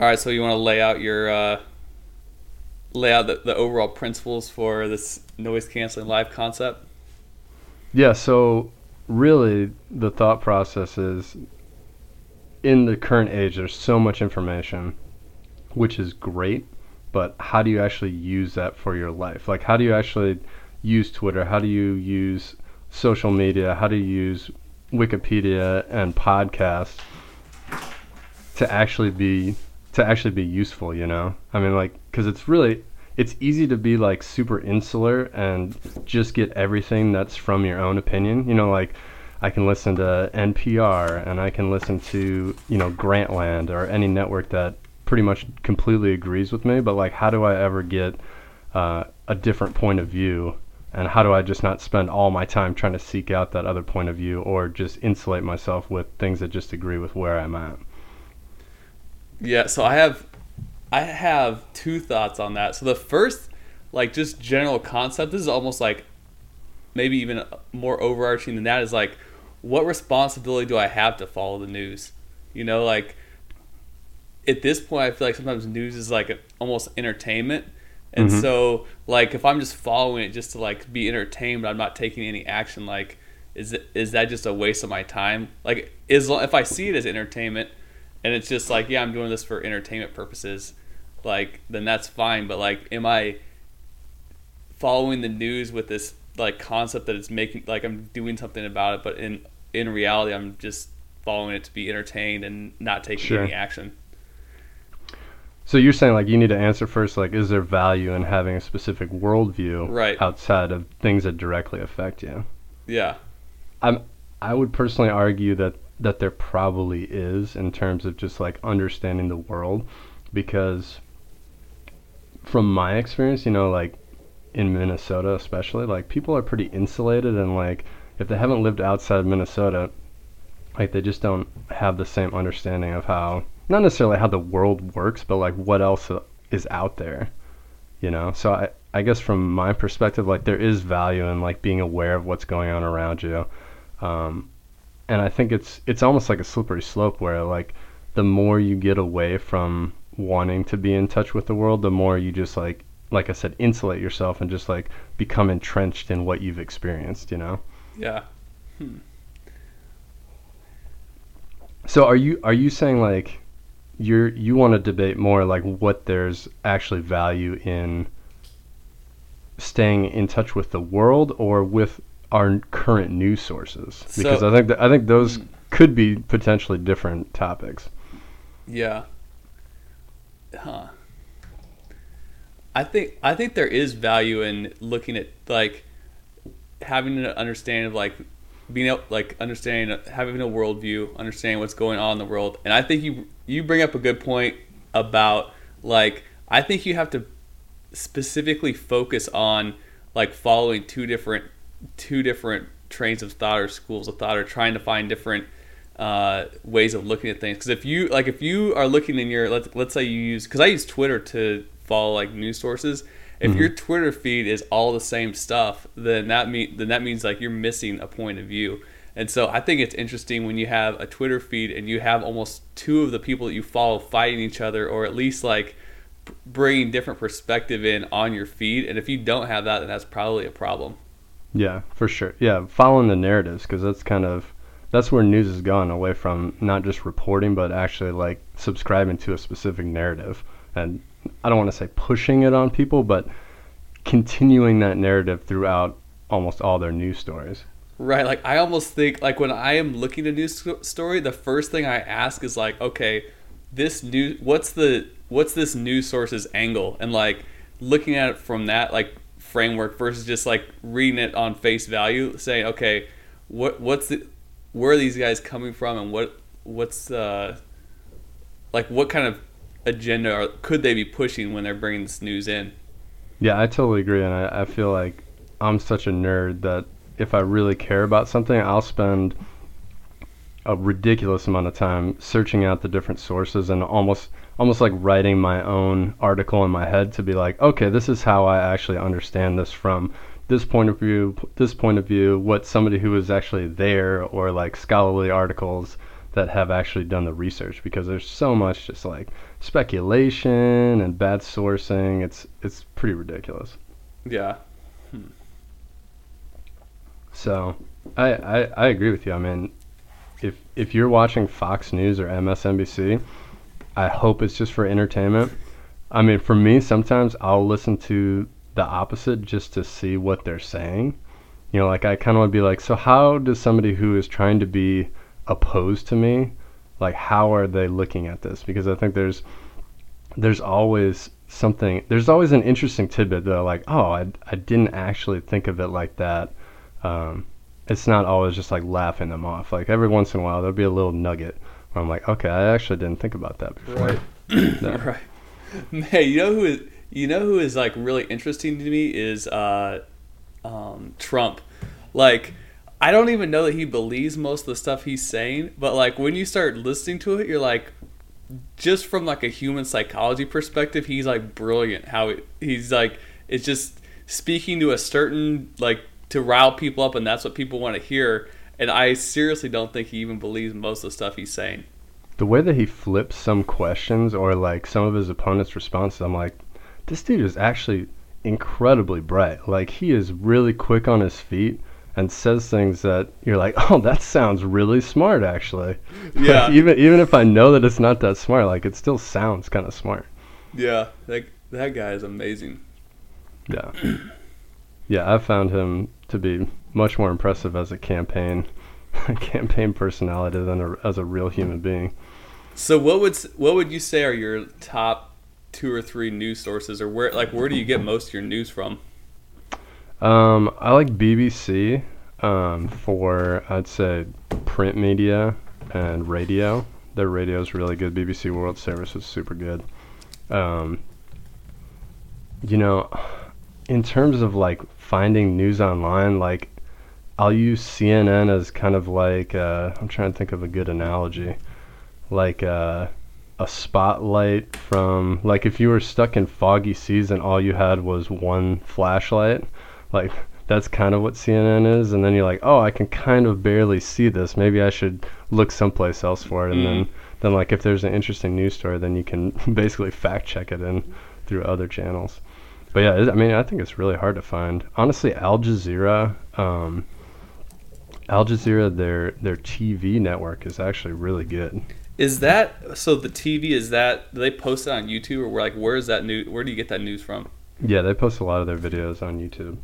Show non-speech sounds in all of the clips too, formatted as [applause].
All right, so you want to lay out your uh, lay out the, the overall principles for this noise canceling live concept? Yeah, so really the thought process is in the current age there's so much information which is great, but how do you actually use that for your life? Like how do you actually use Twitter? How do you use social media? How do you use Wikipedia and podcasts to actually be to actually be useful, you know? I mean like cuz it's really it's easy to be like super insular and just get everything that's from your own opinion. You know, like I can listen to NPR and I can listen to, you know, Grantland or any network that pretty much completely agrees with me. But like, how do I ever get uh, a different point of view? And how do I just not spend all my time trying to seek out that other point of view or just insulate myself with things that just agree with where I'm at? Yeah, so I have I have two thoughts on that. So the first, like just general concept, this is almost like maybe even more overarching than that is like what responsibility do I have to follow the news? You know, like at this point I feel like sometimes news is like almost entertainment. And mm-hmm. so like if I'm just following it just to like be entertained but I'm not taking any action like is it, is that just a waste of my time? Like is if I see it as entertainment and it's just like yeah I'm doing this for entertainment purposes. Like then that's fine. But like am i following the news with this like concept that it's making like i'm doing something about it but in in reality i'm just following it to be entertained and not taking sure. any action. So you're saying like you need to answer first like is there value in having a specific worldview right. outside of things that directly affect you? Yeah. I'm i would personally argue that that there probably is in terms of just like understanding the world because from my experience, you know, like in Minnesota especially, like people are pretty insulated and like if they haven't lived outside Minnesota, like they just don't have the same understanding of how not necessarily how the world works, but like what else is out there, you know. So I I guess from my perspective, like there is value in like being aware of what's going on around you, um, and I think it's it's almost like a slippery slope where like the more you get away from wanting to be in touch with the world, the more you just like like I said, insulate yourself and just like become entrenched in what you've experienced, you know? Yeah. Hmm. So are you are you saying like you're you want to debate more like what there's actually value in staying in touch with the world or with our current news sources? Because so, I think that, I think those hmm. could be potentially different topics. Yeah huh. I think I think there is value in looking at like having an understanding of like being able like understanding having a worldview, understanding what's going on in the world. And I think you you bring up a good point about like I think you have to specifically focus on like following two different two different trains of thought or schools of thought or trying to find different uh, ways of looking at things. Because if you like, if you are looking in your let's let's say you use because I use Twitter to follow like news sources. If mm-hmm. your Twitter feed is all the same stuff, then that mean then that means like you're missing a point of view. And so I think it's interesting when you have a Twitter feed and you have almost two of the people that you follow fighting each other, or at least like bringing different perspective in on your feed. And if you don't have that, then that's probably a problem. Yeah, for sure. Yeah, following the narratives because that's kind of that's where news has gone away from not just reporting but actually like subscribing to a specific narrative. And i don't want to say pushing it on people but continuing that narrative throughout almost all their news stories. Right like i almost think like when i am looking at a news story the first thing i ask is like okay this new what's the what's this news source's angle? And like looking at it from that like framework versus just like reading it on face value saying okay what what's the where are these guys coming from and what what's uh like what kind of agenda are, could they be pushing when they're bringing this news in? Yeah, I totally agree, and I, I feel like I'm such a nerd that if I really care about something, I'll spend a ridiculous amount of time searching out the different sources and almost almost like writing my own article in my head to be like, okay, this is how I actually understand this from this point of view, this point of view, what somebody who was actually there or like scholarly articles that have actually done the research because there's so much just like speculation and bad sourcing. It's it's pretty ridiculous. Yeah. Hmm. So I, I, I agree with you. I mean, if if you're watching Fox News or MSNBC, I hope it's just for entertainment. I mean, for me, sometimes I'll listen to the opposite just to see what they're saying. You know, like I kind of want to be like, so how does somebody who is trying to be opposed to me, like how are they looking at this? Because I think there's there's always something there's always an interesting tidbit that like oh I, I didn't actually think of it like that um, it's not always just like laughing them off like every once in a while there'll be a little nugget i'm like okay i actually didn't think about that before Right. [coughs] Yeah. right. Man, you know who is you know who is like really interesting to me is uh, um, Trump. Like, I don't even know that he believes most of the stuff he's saying, but like when you start listening to it, you're like, just from like a human psychology perspective, he's like brilliant. How it, he's like, it's just speaking to a certain like to rile people up, and that's what people want to hear. And I seriously don't think he even believes most of the stuff he's saying. the way that he flips some questions or like some of his opponents responses i'm like this dude is actually incredibly bright like he is really quick on his feet and says things that you're like oh that sounds really smart actually [laughs] Yeah. Like, even even if i know that it's not that smart like it still sounds kind of smart Yeah, that that guy is amazing. Yeah. [clears throat] Yeah, I found him to be much more impressive as a campaign [laughs] campaign personality than a, as a real human being. So what would what would you say are your top two or three news sources, or where like where do you get most of your news from? Um, I like BBC um, for I'd say print media and radio. Their radio is really good. BBC World Service is super good. Um, you know, in terms of like finding news online, like I'll use CNN as kind of like uh, I'm trying to think of a good analogy, like uh, a spotlight from like if you were stuck in foggy seas and all you had was one flashlight, like that's kind of what CNN is, and then you're like, oh, I can kind of barely see this. Maybe I should look someplace else for it, and then then like if there's an interesting news story, then you can [laughs] basically fact check it in through other channels. But yeah, I mean, I think it's really hard to find. Honestly, Al Jazeera, um, Al Jazeera, their their TV network is actually really good. Is that so? The TV is that do they post it on YouTube or where like where is that news? Where do you get that news from? Yeah, they post a lot of their videos on YouTube.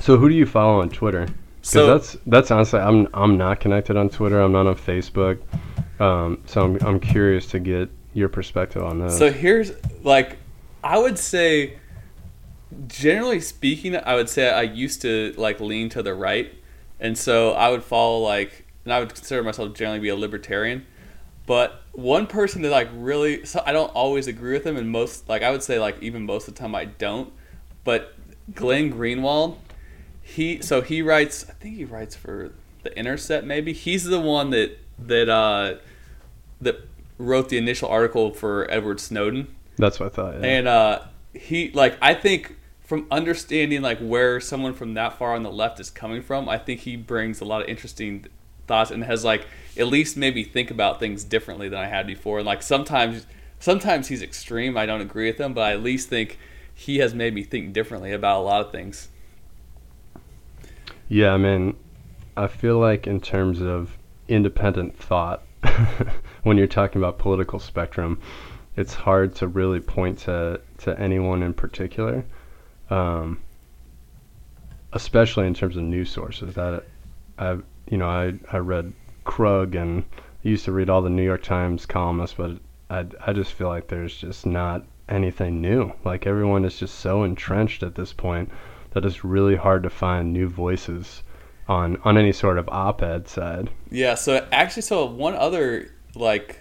So who do you follow on Twitter? So that's that's honestly I'm I'm not connected on Twitter. I'm not on Facebook. Um, so I'm I'm curious to get your perspective on that. so here's like I would say generally speaking, I would say I used to like lean to the right, and so I would follow like, and I would consider myself generally be a libertarian. But one person that like really, so I don't always agree with him, and most like I would say like even most of the time I don't. But Glenn Greenwald, he so he writes. I think he writes for the Intercept. Maybe he's the one that that uh, that wrote the initial article for Edward Snowden. that's what I thought. Yeah. And uh, he like I think from understanding like where someone from that far on the left is coming from, I think he brings a lot of interesting thoughts and has like at least made me think about things differently than I had before. And like sometimes sometimes he's extreme, I don't agree with him, but I at least think he has made me think differently about a lot of things. Yeah, I mean, I feel like in terms of independent thought, [laughs] when you're talking about political spectrum, it's hard to really point to, to anyone in particular, um, especially in terms of news sources. That I, you know, I I read Krugman I used to read all the New York Times columnists, but I I just feel like there's just not anything new. Like everyone is just so entrenched at this point that it's really hard to find new voices on on any sort of op-ed side. Yeah, so actually so one other like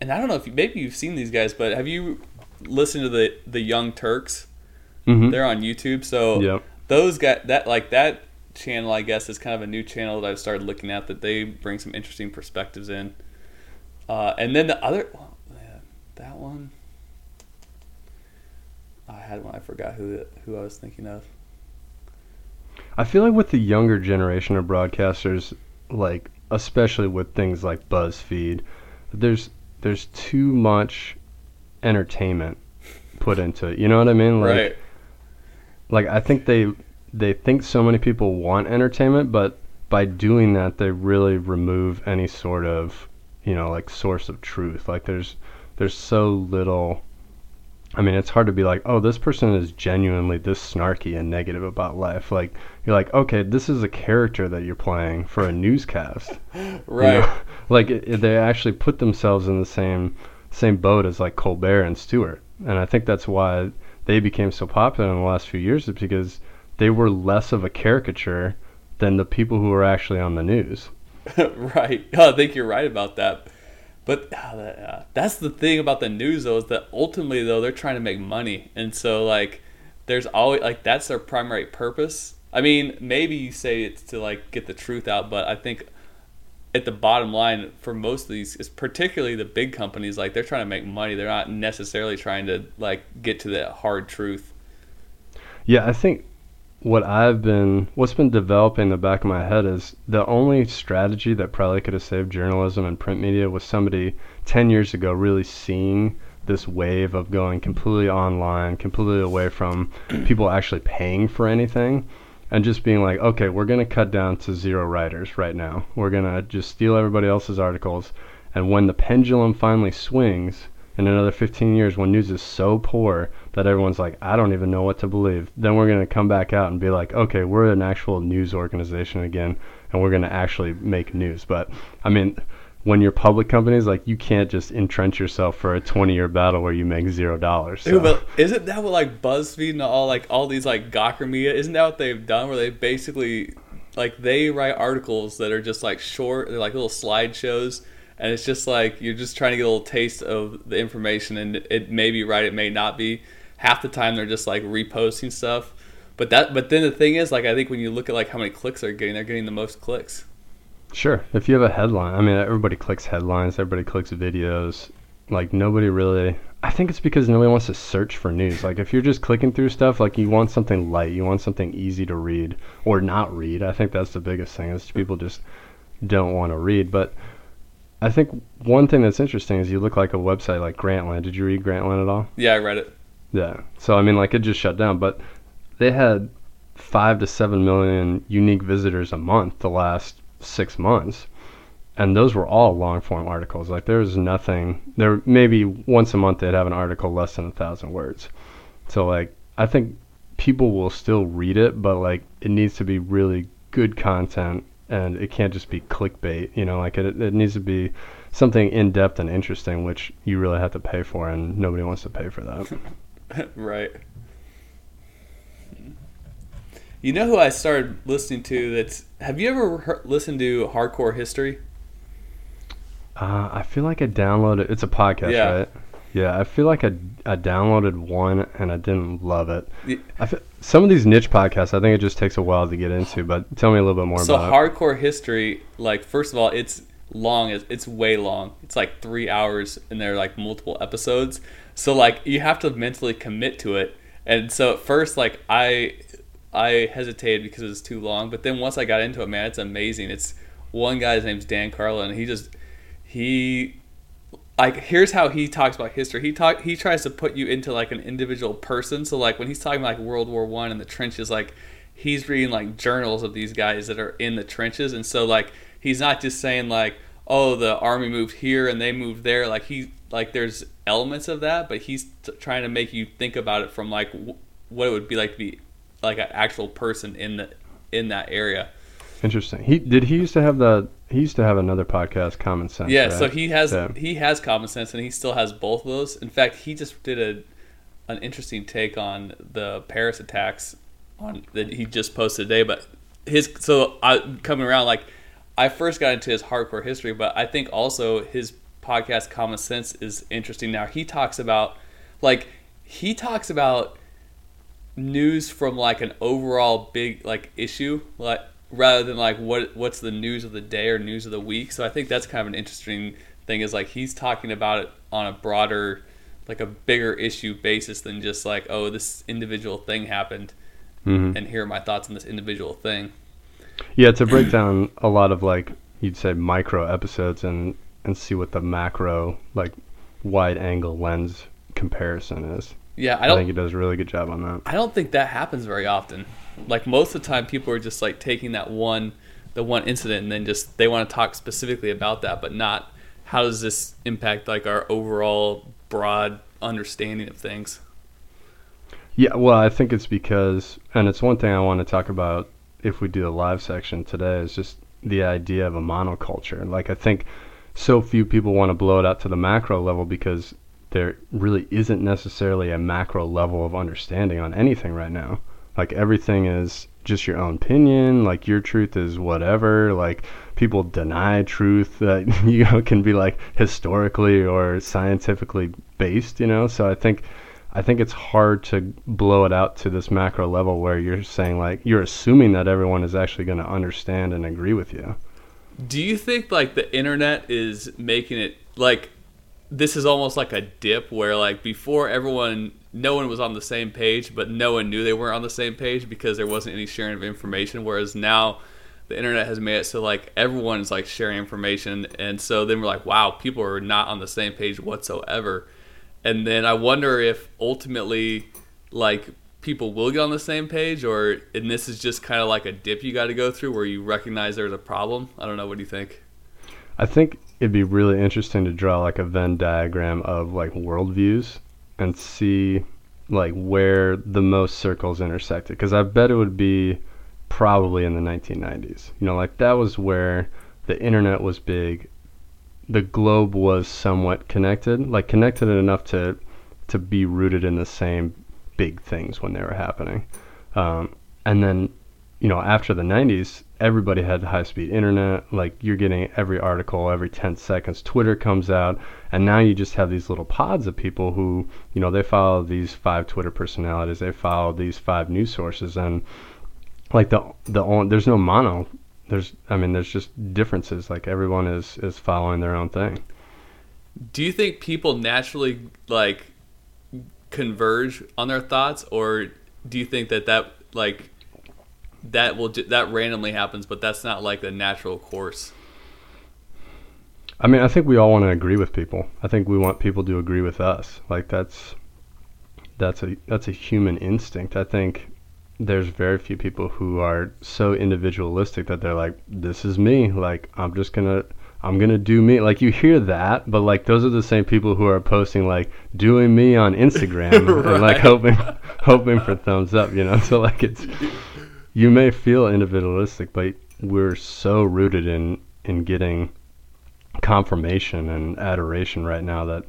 and I don't know if you, maybe you've seen these guys, but have you listened to the the Young Turks? Mm-hmm. They're on YouTube. So Yep. those guys that like that channel I guess is kind of a new channel that I've started looking at that they bring some interesting perspectives in. Uh, and then the other well, yeah, that one I had one I forgot who who I was thinking of. I feel like with the younger generation of broadcasters, like especially with things like BuzzFeed, there's there's too much entertainment put into it. You know what I mean? Like, right. Like I think they they think so many people want entertainment, but by doing that, they really remove any sort of you know like source of truth. Like there's there's so little. I mean, it's hard to be like, oh, this person is genuinely this snarky and negative about life. Like you're like, okay, this is a character that you're playing for a newscast, right? [laughs] You know? [laughs] Like it, it, they actually put themselves in the same same boat as like Colbert and Stewart, and I think that's why they became so popular in the last few years is because they were less of a caricature than the people who were actually on the news. [laughs] right. [laughs] I think you're right about that. But uh, that's the thing about the news, though, is that ultimately, though, they're trying to make money, and so like, there's always like that's their primary purpose. I mean, maybe you say it's to like get the truth out, but I think at the bottom line for most of these is particularly the big companies like they're trying to make money. They're not necessarily trying to like get to the hard truth. Yeah i think what I've been, what's been developing in the back of my head is the only strategy that probably could have saved journalism and print media was somebody 10 years ago really seeing this wave of going completely online, completely away from people actually paying for anything, and just being like, okay, we're going to cut down to zero writers right now. We're going to just steal everybody else's articles. And when the pendulum finally swings, in another 15 years when news is so poor that everyone's like, I don't even know what to believe, then we're going to come back out and be like, okay, we're an actual news organization again, and we're going to actually make news. But I mean, when you're public companies, like you can't just entrench yourself for a 20 year battle where you make zero dollars. So. but isn't that what like BuzzFeed and all like all these like Gawker media? Isn't that what they've done? Where they basically like they write articles that are just like short, they're like little slideshows and it's just like you're just trying to get a little taste of the information and it may be right it may not be half the time they're just like reposting stuff but that but then the thing is like i think when you look at like how many clicks they're getting they're getting the most clicks sure if you have a headline i mean everybody clicks headlines everybody clicks videos like nobody really i think it's because nobody wants to search for news like if you're just clicking through stuff like you want something light you want something easy to read or not read i think that's the biggest thing is people just don't want to read but I think one thing that's interesting is you look like a website like Grantland. Did you read Grantland at all? Yeah, I read it. Yeah. So I mean, like it just shut down, but they had five to seven million unique visitors a month the last six months, and those were all long form articles. Like there was nothing. There maybe once a month they'd have an article less than a thousand words. So like I think people will still read it, but like it needs to be really good content and it can't just be clickbait. You know, like it, it needs to be something in depth and interesting, which you really have to pay for, and nobody wants to pay for that. [laughs] right. You know who I started listening to? That's have you ever heard, listened to Hardcore History? Uh, I feel like I downloaded. It's a podcast, yeah. right? Yeah, I feel like I, I downloaded one and I didn't love it. I feel, some of these niche podcasts, I think it just takes a while to get into. But tell me a little bit more about so about hardcore it. history. Like, first of all, it's long. It's, it's way long. It's like three hours, and there are like multiple episodes. So like you have to mentally commit to it. And so at first, like I I hesitated because it was too long. But then once I got into it, man, it's amazing. It's one guy's name's Dan Carlin, and he just he like here's how he talks about history. He talk he tries to put you into like an individual person. So like when he's talking about like World War One and the trenches, like he's reading like journals of these guys that are in the trenches, and so like he's not just saying like oh the army moved here and they moved there. Like he like there's elements of that, but he's t- trying to make you think about it from like w- what it would be like to be like an actual person in the in that area. Interesting. He did he used to have the he used to have another podcast, Common Sense. Yeah, right? so he has yeah. he has Common Sense, and he still has both of those. In fact, he just did a an interesting take on the Paris attacks on that he just posted today. But his so I coming around like I first got into his hardcore history, but I think also his podcast Common Sense is interesting. Now he talks about like he talks about news from like an overall big like issue like rather than like what what's the news of the day or news of the week. So I think that's kind of an interesting thing is like he's talking about it on a broader like a bigger issue basis than just like oh this individual thing happened mm-hmm. and here are my thoughts on this individual thing. Yeah, to break down a lot of like you'd say micro episodes and and see what the macro like wide angle lens comparison is. Yeah, I I, don't. think he does a really good job on that. I don't think that happens very often. Like most of the time, people are just like taking that one, the one incident, and then just they want to talk specifically about that, but not how does this impact like our overall broad understanding of things. Yeah, well, I think it's because, and it's one thing I want to talk about if we do the live section today is just the idea of a monoculture. Like, I think so few people want to blow it out to the macro level because there really isn't necessarily a macro level of understanding on anything right now. Like, everything is just your own opinion. Like, your truth is whatever. Like, people deny truth that, [laughs] you know, can be like historically or scientifically based, you know? So I think I think it's hard to blow it out to this macro level where you're saying like you're assuming that everyone is actually going to understand and agree with you. Do you think like the internet is making it like this is almost like a dip where like before everyone no one was on the same page but no one knew they weren't on the same page because there wasn't any sharing of information whereas now the internet has made it so like everyone is like sharing information and so then we're like wow people are not on the same page whatsoever. And then i wonder if ultimately like people will get on the same page or and this is just kind of like a dip you got to go through where you recognize there's a problem. I don't know what do you think? I think it'd be really interesting to draw like a Venn diagram of like worldviews and see like where the most circles intersected because I bet it would be probably in the 1990s. You know, like that was where the internet was big. The globe was somewhat connected, like connected enough to to be rooted in the same big things when they were happening. Um, and then, you know, after the 90s, everybody had high speed internet. Like you're getting every article every 10 seconds. Twitter comes out, and now you just have these little pods of people who, you know, they follow these five Twitter personalities, they follow these five news sources, and like the the only, there's no mono. There's I mean there's just differences. Like everyone is is following their own thing. do you think people naturally like converge on their thoughts or do you think that that like that will that randomly happens but that's not like the natural course I mean, I think we all want to agree with people. I think we want people to agree with us. Like that's that's a that's a human instinct. I think there's very few people who are so individualistic that they're like, "This is me. Like I'm just gonna I'm gonna do me." Like you hear that, but like those are the same people who are posting like doing me on Instagram [laughs] and like hoping hoping for thumbs up. You know, [laughs] so like it's you may feel individualistic, but we're so rooted in in getting confirmation and adoration right now that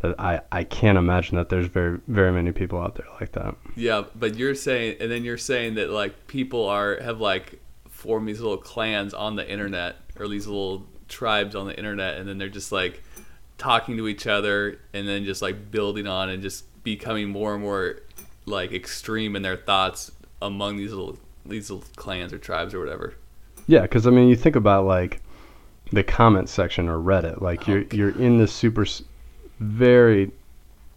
that I, I can't imagine that there's very very many people out there like that. yeah but you're saying and then you're saying that like people are have like formed these little clans on the internet or these little tribes on the internet and then they're just like talking to each other and then just like building on and just becoming more and more like extreme in their thoughts among these little these little clans or tribes or whatever Yeah, because I mean, you think about like the comment section or Reddit. Like oh, you're Okay. you're in this super very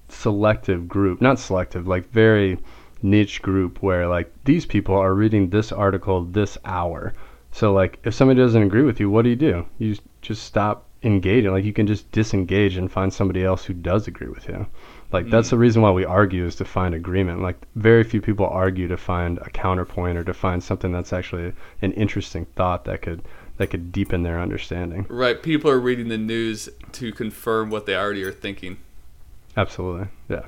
selective group, not selective, like very niche group where like these people are reading this article this hour. So like if somebody doesn't agree with you, what do you do? You just stop engaging. Like you can just disengage and find somebody else who does agree with you. Like that's Mm. the reason why we argue is to find agreement. Like very few people argue to find a counterpoint or to find something that's actually an interesting thought that could that could deepen their understanding. Right. People are reading the news to confirm what they already are thinking. Absolutely. Yeah.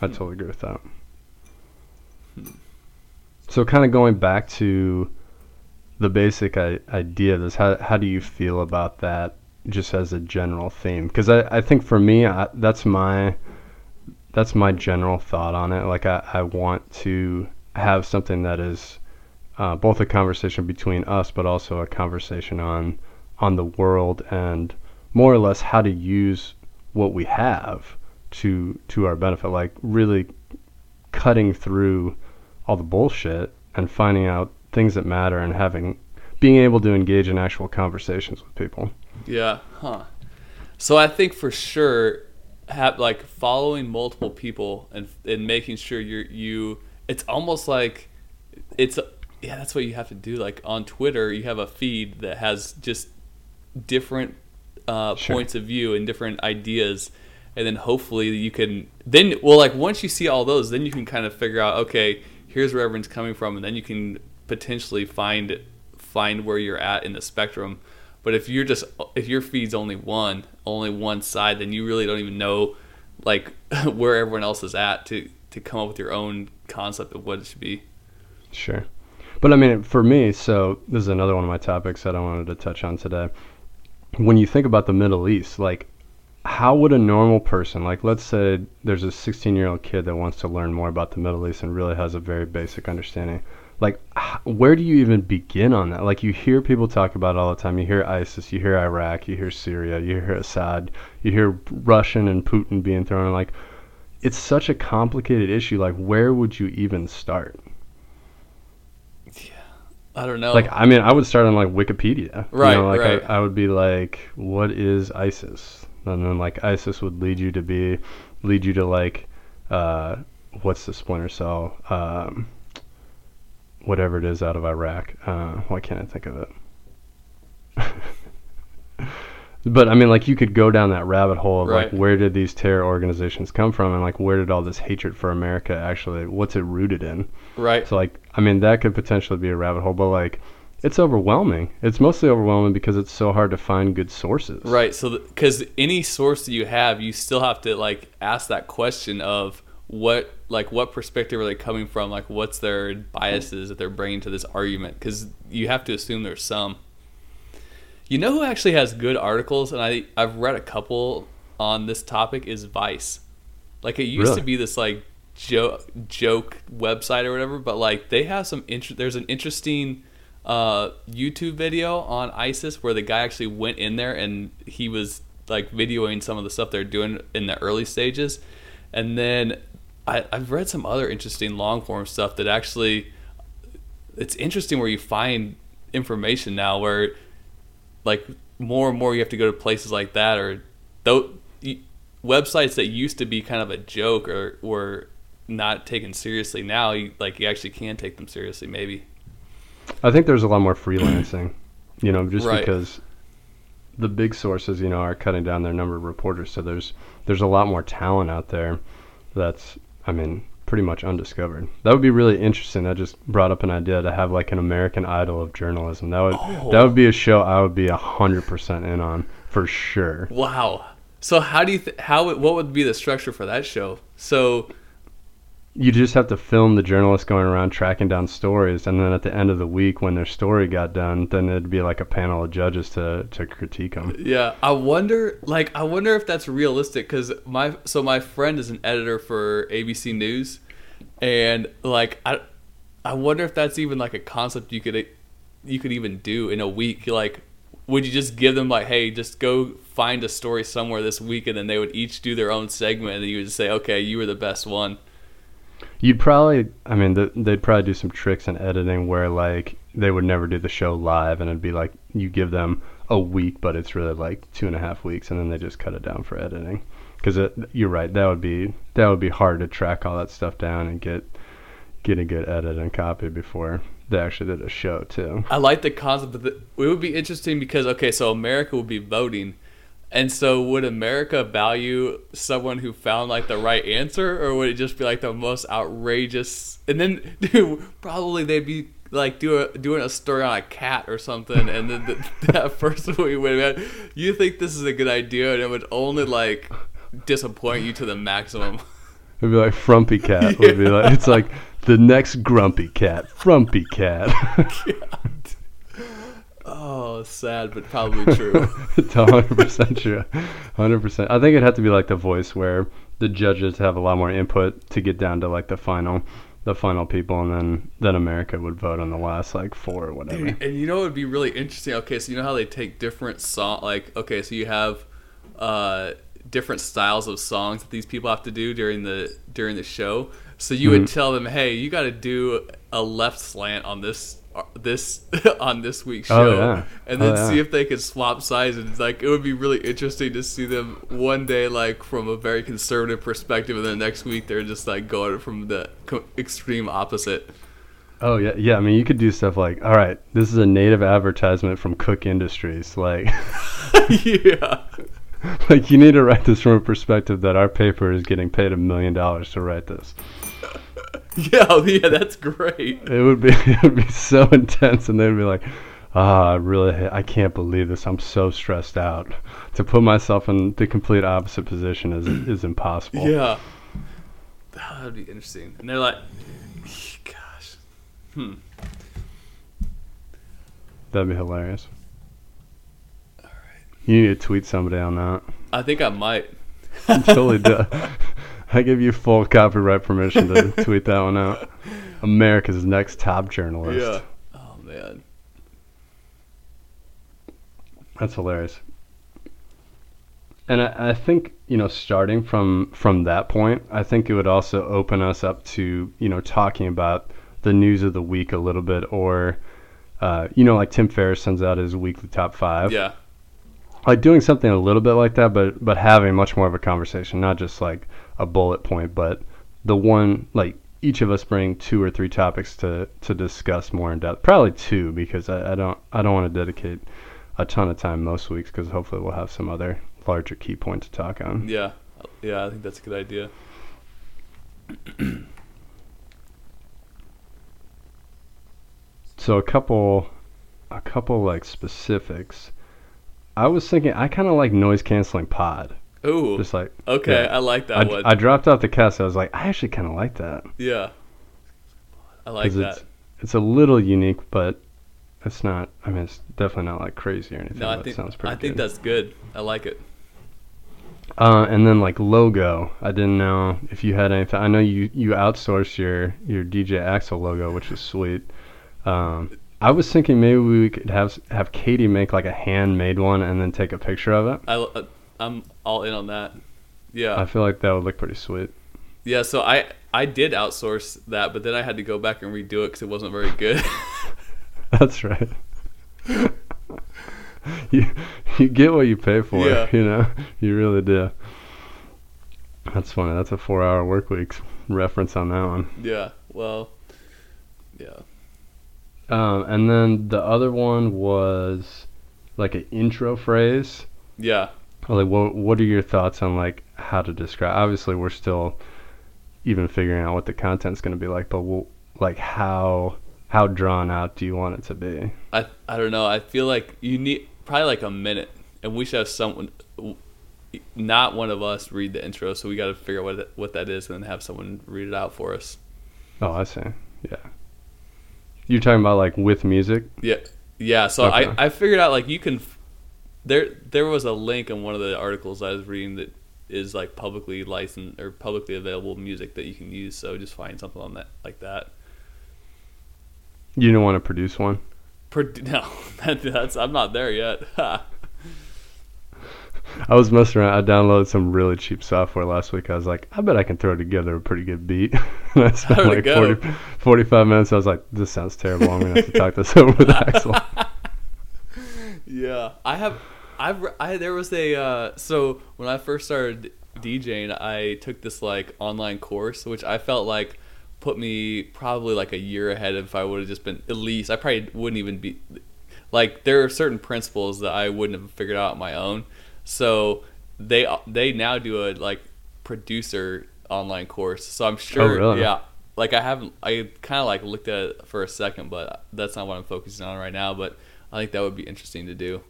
I totally agree with that. So kind of going back to the basic I- idea of this, how, how do you feel about that just as a general theme? Because I, I think for me, I, that's my that's my general thought on it. Like I, I want to have something that is uh, both a conversation between us, but also a conversation on on the world and more or less how to use what we have to to our benefit. Like really cutting through all the bullshit and finding out things that matter and having being able to engage in actual conversations with people. Yeah. Huh. So I think for sure, have like following multiple people and and making sure you're you. It's almost like it's yeah. That's what you have to do. Like on Twitter, you have a feed that has just different uh, Sure. points of view and different ideas, and then hopefully you can then well like once you see all those, then you can kind of figure out okay, here's where everyone's coming from, and then you can potentially find find where you're at in the spectrum. But if you're just if your feed's only one, only one side, then you really don't even know like [laughs] where everyone else is at to to come up with your own concept of what it should be. Sure. But I mean, for me, so this is another one of my topics that I wanted to touch on today. When you think about the Middle East, like, how would a normal person, like, let's say there's a 16 year old kid that wants to learn more about the Middle East and really has a very basic understanding, like, where do you even begin on that? Like, you hear people talk about it all the time. You hear ISIS, you hear Iraq, you hear Syria, you hear Assad, you hear Russian and Putin being thrown. Like, it's such a complicated issue. Like, where would you even start? Yeah i don't know. Like I mean, I would start on like Wikipedia. Right, You know, like right. I, I would be like, what is ISIS? And then like ISIS would lead you to be, lead you to like, uh, what's the Splinter Cell? Um, whatever it is out of Iraq. Uh, why can't I think of it? [laughs] but I mean, like you could go down that rabbit hole of Right. like, where did these terror organizations come from, and like where did all this hatred for America actually? What's it rooted in? right. So like, I mean, that could potentially be a rabbit hole, but like, it's overwhelming. It's mostly overwhelming because it's so hard to find good sources. Right. So, because any source that you have, you still have to like ask that question of what, like, what perspective are they coming from? Like, what's their biases that they're bringing to this argument? Because you have to assume there's some. You know who actually has good articles, and I I've read a couple on this topic is Vice. Like it used Really? to be this like joke joke website or whatever, but like they have some inter- there's an interesting uh, YouTube video on ISIS where the guy actually went in there and he was like videoing some of the stuff they're doing in the early stages, and then I, I've read some other interesting long form stuff that actually it's interesting where you find information now where like more and more you have to go to places like that or though websites that used to be kind of a joke or were not taken seriously now you like you actually can take them seriously maybe I think there's a lot more freelancing, [clears throat] you know, just Right. because the big sources, you know, are cutting down their number of reporters. So there's there's a lot more talent out there that's, I mean, pretty much undiscovered. That would be really interesting. That just brought up an idea to have like an American Idol of journalism. That would Oh. that would be a show I would be a hundred percent in on for sure. wow so how do you th- how what would be the structure for that show so you just have to film the journalists going around tracking down stories and then at the end of the week when their story got done then it'd be like a panel of judges to, to critique them Yeah, I wonder. Like, I wonder if that's realistic because my so my friend is an editor for ABC News, and like I, I wonder if that's even like a concept you could you could even do in a week. Like, would you just give them like, hey, just go find a story somewhere this week, and then they would each do their own segment, and you would just say, okay, you were the best one. You'd probably i mean th- they'd probably do some tricks in editing where like they would never do the show live and it'd be like you give them a week but it's really like two and a half weeks and then they just cut it down for editing. Because you're right that would be that would be hard to track all that stuff down and get get a good edit and copy before they actually did a show too. I like the concept of the, it would be interesting because okay, so America would be voting, and so would America value someone who found like the right answer, or would it just be like the most outrageous? [laughs] And then dude, probably they'd be like do a, doing a story on a cat or something, and then the, [laughs] that person would win. Man, you think this is a good idea, and it would only like disappoint you to the maximum. [laughs] It'd be like Frumpy Cat. Would be like it's like the next Grumpy Cat, Frumpy Cat. Oh, sad, but probably true. [laughs] it's hundred percent true. Hundred percent. I think it'd have to be like the voice where the judges have a lot more input to get down to like the final, the final people, and then then America would vote on the last like four or whatever. Dude, and you know it would be really interesting? Okay, so you know how they take different song, like okay, so you have uh, different styles of songs that these people have to do during the during the show. So you would tell them, hey, you got to do a left slant on this this [laughs] on this week's Oh, show, yeah. and Oh, then yeah. see if they could swap sides. And it's like it would be really interesting to see them one day like from a very conservative perspective, and then next week they're just like going from the co- extreme opposite. Oh yeah, yeah. I mean, you could do stuff like, all right, this is a native advertisement from Koch Industries. Like, [laughs] [laughs] yeah. like you need to write this from a perspective that our paper is getting paid a million dollars to write this. [laughs] Yeah, oh, yeah, that's great. It would be, [laughs] it would be so intense, and they'd be like, ah, I really, I can't believe this. I'm so stressed out. To put myself in the complete opposite position is [clears throat] is impossible. Yeah. That would be interesting. And they're like, gosh. Hmm. That'd be hilarious. All right. You need to tweet somebody on that. I think I might. I'm totally do. [laughs] I give you full copyright permission to [laughs] tweet that one out. America's next top journalist. Yeah. Oh, man. That's hilarious. And I, I think you know, starting from from that point, I think it would also open us up to you know talking about the news of the week a little bit, or uh, you know, like Tim Ferriss sends out his weekly top five. Yeah. Like doing something a little bit like that, but but having much more of a conversation, not just like a bullet point, but the one like each of us bring two or three topics to to discuss more in depth. Probably two because I, I don't I don't want to dedicate a ton of time most weeks because hopefully we'll have some other larger key point to talk on. Yeah. Yeah, I think that's a good idea. So a couple a couple like specifics. I was thinking I kind of like noise canceling pod. Ooh. Just like Okay, yeah. I like that I, one. I dropped out the cast. I was like, I actually kind of like that. yeah. I like that. It's, it's a little unique, but it's not. I mean, it's definitely not like crazy or anything. No, I think it sounds pretty I think good. that's good. I like it. Uh, and then like logo, I didn't know if you had anything. I know you you outsourced your your DJ Axel logo, which is sweet. Um, I was thinking maybe we could have have Katie make like a handmade one and then take a picture of it. I uh, I'm all in on that. Yeah. I feel like that would look pretty sweet. Yeah, so I I did outsource that, but then I had to go back and redo it because it wasn't very good. [laughs] That's right. [laughs] you you get what you pay for. Yeah. You know, you really do. That's funny. That's a four-hour work week reference on that one. yeah. Well. Yeah. Um, and then the other one was like an intro phrase. Yeah. Like, what what are your thoughts on like how to describe? Obviously, we're still even figuring out what the content's going to be like, but we'll, like how how drawn out do you want it to be? I I don't know. I feel like you need probably like a minute, and we should have someone, not one of us, read the intro. So we got to figure out what what that is, and then have someone read it out for us. Oh, I see. Yeah. You're talking about like with music? Yeah, yeah. So Okay. I I figured out like you can. There there was a link in one of the articles I was reading that is like publicly licensed or publicly available music that you can use. So just find something on that like that. You don't want to produce one? Pro- [laughs] no, that, [laughs] that's I'm not there yet. [laughs] I was messing around. I downloaded some really cheap software last week. I was like, I bet I can throw together a pretty good beat. [laughs] and I spent How'd like go? 40, 45 minutes. I was like, this sounds terrible. I'm going to have to talk this [laughs] over with Axel. [laughs] Yeah, I have. I've. I there was a. Uh, so when I first started DJing, I took this like online course, which I felt like put me probably like a year ahead if I would have just been at least. I probably wouldn't even be. Like there are certain principles that I wouldn't have figured out on my own. So they they now do a like producer online course. So I'm oh, sure. really? Yeah. Like I haven't. I kind of like looked at it for a second, but that's not what I'm focusing on right now. But I think that would be interesting to do.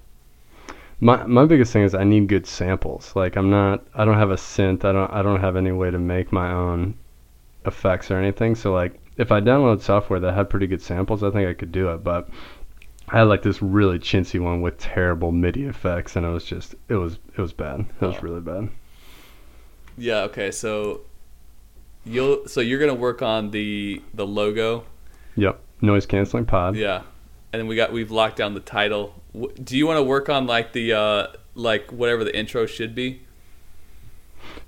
My my biggest thing is I need good samples. Like I'm not I don't have a synth. I don't I don't have any way to make my own effects or anything. So like if I download software that had pretty good samples, I think I could do it. But I had like this really chintzy one with terrible MIDI effects, and it was just it was it was bad. It was Oh. really bad. Yeah. Okay. So you'll. So you're gonna work on the the logo. Yep. Noise canceling pod. Yeah. And then we got we've locked down the title. Do you want to work on like the uh like whatever the intro should be?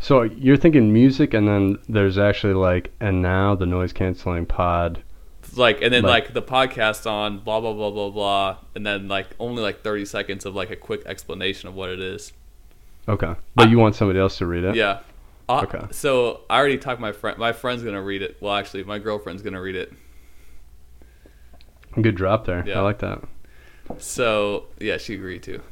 So you're thinking music, and then there's actually like and now the noise canceling pod. Like and then Like- like, the podcast on blah blah blah blah blah, and then like only like 30 seconds of like a quick explanation of what it is. Okay, but you want somebody else to read it? Yeah. Uh, Okay. So I already talked my friend. My friend's gonna read it. Well, actually, my girlfriend's gonna read it. Good drop there. Yeah. I like that. So yeah, she agreed too.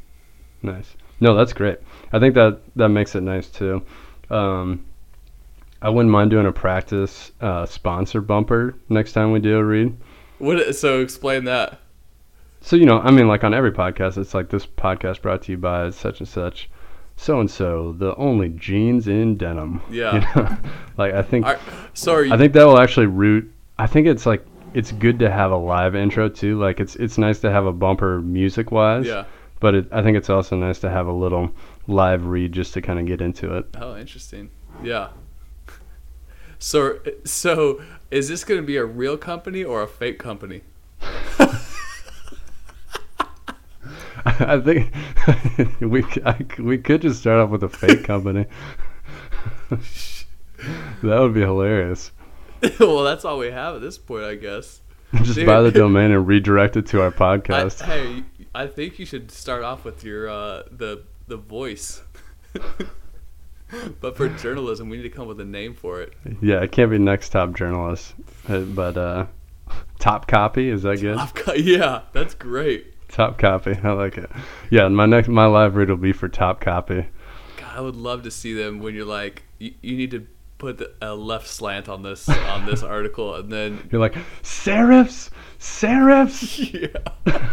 Nice. No, that's great. I think that that makes it nice too. Um, I wouldn't mind doing a practice uh, sponsor bumper next time we do a read. What? So explain that. So you know, I mean, like on every podcast, it's like this podcast brought to you by such and such, so and so, the only jeans in denim. [laughs] Yeah. You know? like I think Are, so are you, I think that will actually root. I think it's like it's good to have a live intro too. Like it's it's nice to have a bumper music wise. yeah. But it, I think it's also nice to have a little live read just to kind of get into it. Oh, interesting. Yeah. So so is this going to be a real company or a fake company? [laughs] I think [laughs] we I we could just start off with a fake company. [laughs] that would be hilarious. well, that's all we have at this point, I guess. Just Dude. buy the domain and redirect it to our I, podcast. hey, I think you should start off with your uh, the the voice. [laughs] but for journalism, we need to come up with a name for it. yeah, it can't be next top journalist, uh, but uh, top copy is that good? I've yeah, that's great. Top copy, I like it. Yeah, my next my live read will be for top copy. God, I would love to see them when you're like, you, you need to put a left slant on this [laughs] on this article, and then You're like serifs, serifs. [laughs] yeah.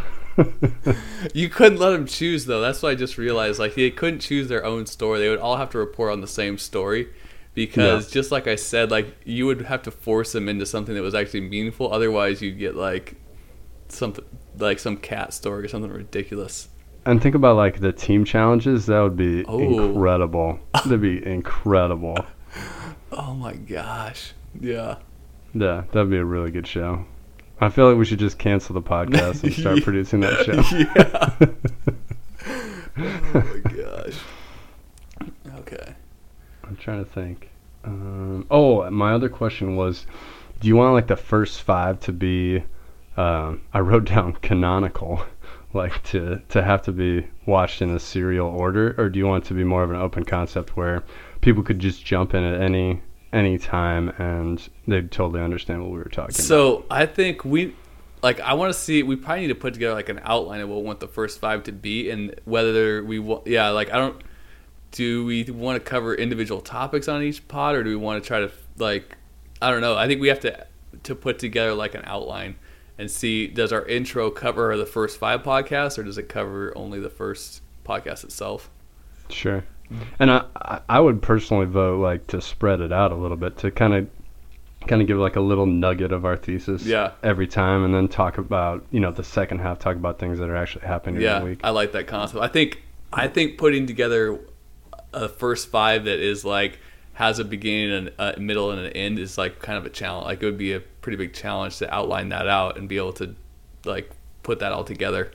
You couldn't let them choose though. That's what I just realized. Like they couldn't choose their own story. They would all have to report on the same story. Because just like I said, like you would have to force them into something that was actually meaningful. Otherwise, you'd get like something like some cat story or something ridiculous. And think about like the team challenges. That would be Oh. incredible. That'd be incredible. [laughs] Oh my gosh! Yeah. Yeah, that'd be a really good show. I feel like we should just cancel the podcast and start [laughs] Yeah. producing that show. [laughs] yeah. [laughs] oh my gosh. Okay. I'm trying to think. Um, oh, my other question was, do you want like the first five to be? Um, I wrote down canonical, like to to have to be watched in a serial order, or do you want it to be more of an open concept where people could just jump in at any any time and they'd totally understand what we were talking about? So I think we, like, I want to see. We probably need to put together like an outline of what we want the first five to be, and whether we want. Yeah, like I don't. Do we want to cover individual topics on each pod, or do we want to try to like? I don't know. I think we have to to put together like an outline and see does our intro cover the first five podcasts, or does it cover only the first podcast itself? Sure. And I I- would personally vote like to spread it out a little bit to kind of kind of give like a little nugget of our thesis Yeah. every time and then talk about you know the second half talk about things that are actually happening during Yeah, the week. I like that concept. I think I think putting together a first five that is like has a beginning and a middle and an end is like kind of a challenge. Like it would be a pretty big challenge to outline that out and be able to like put that all together.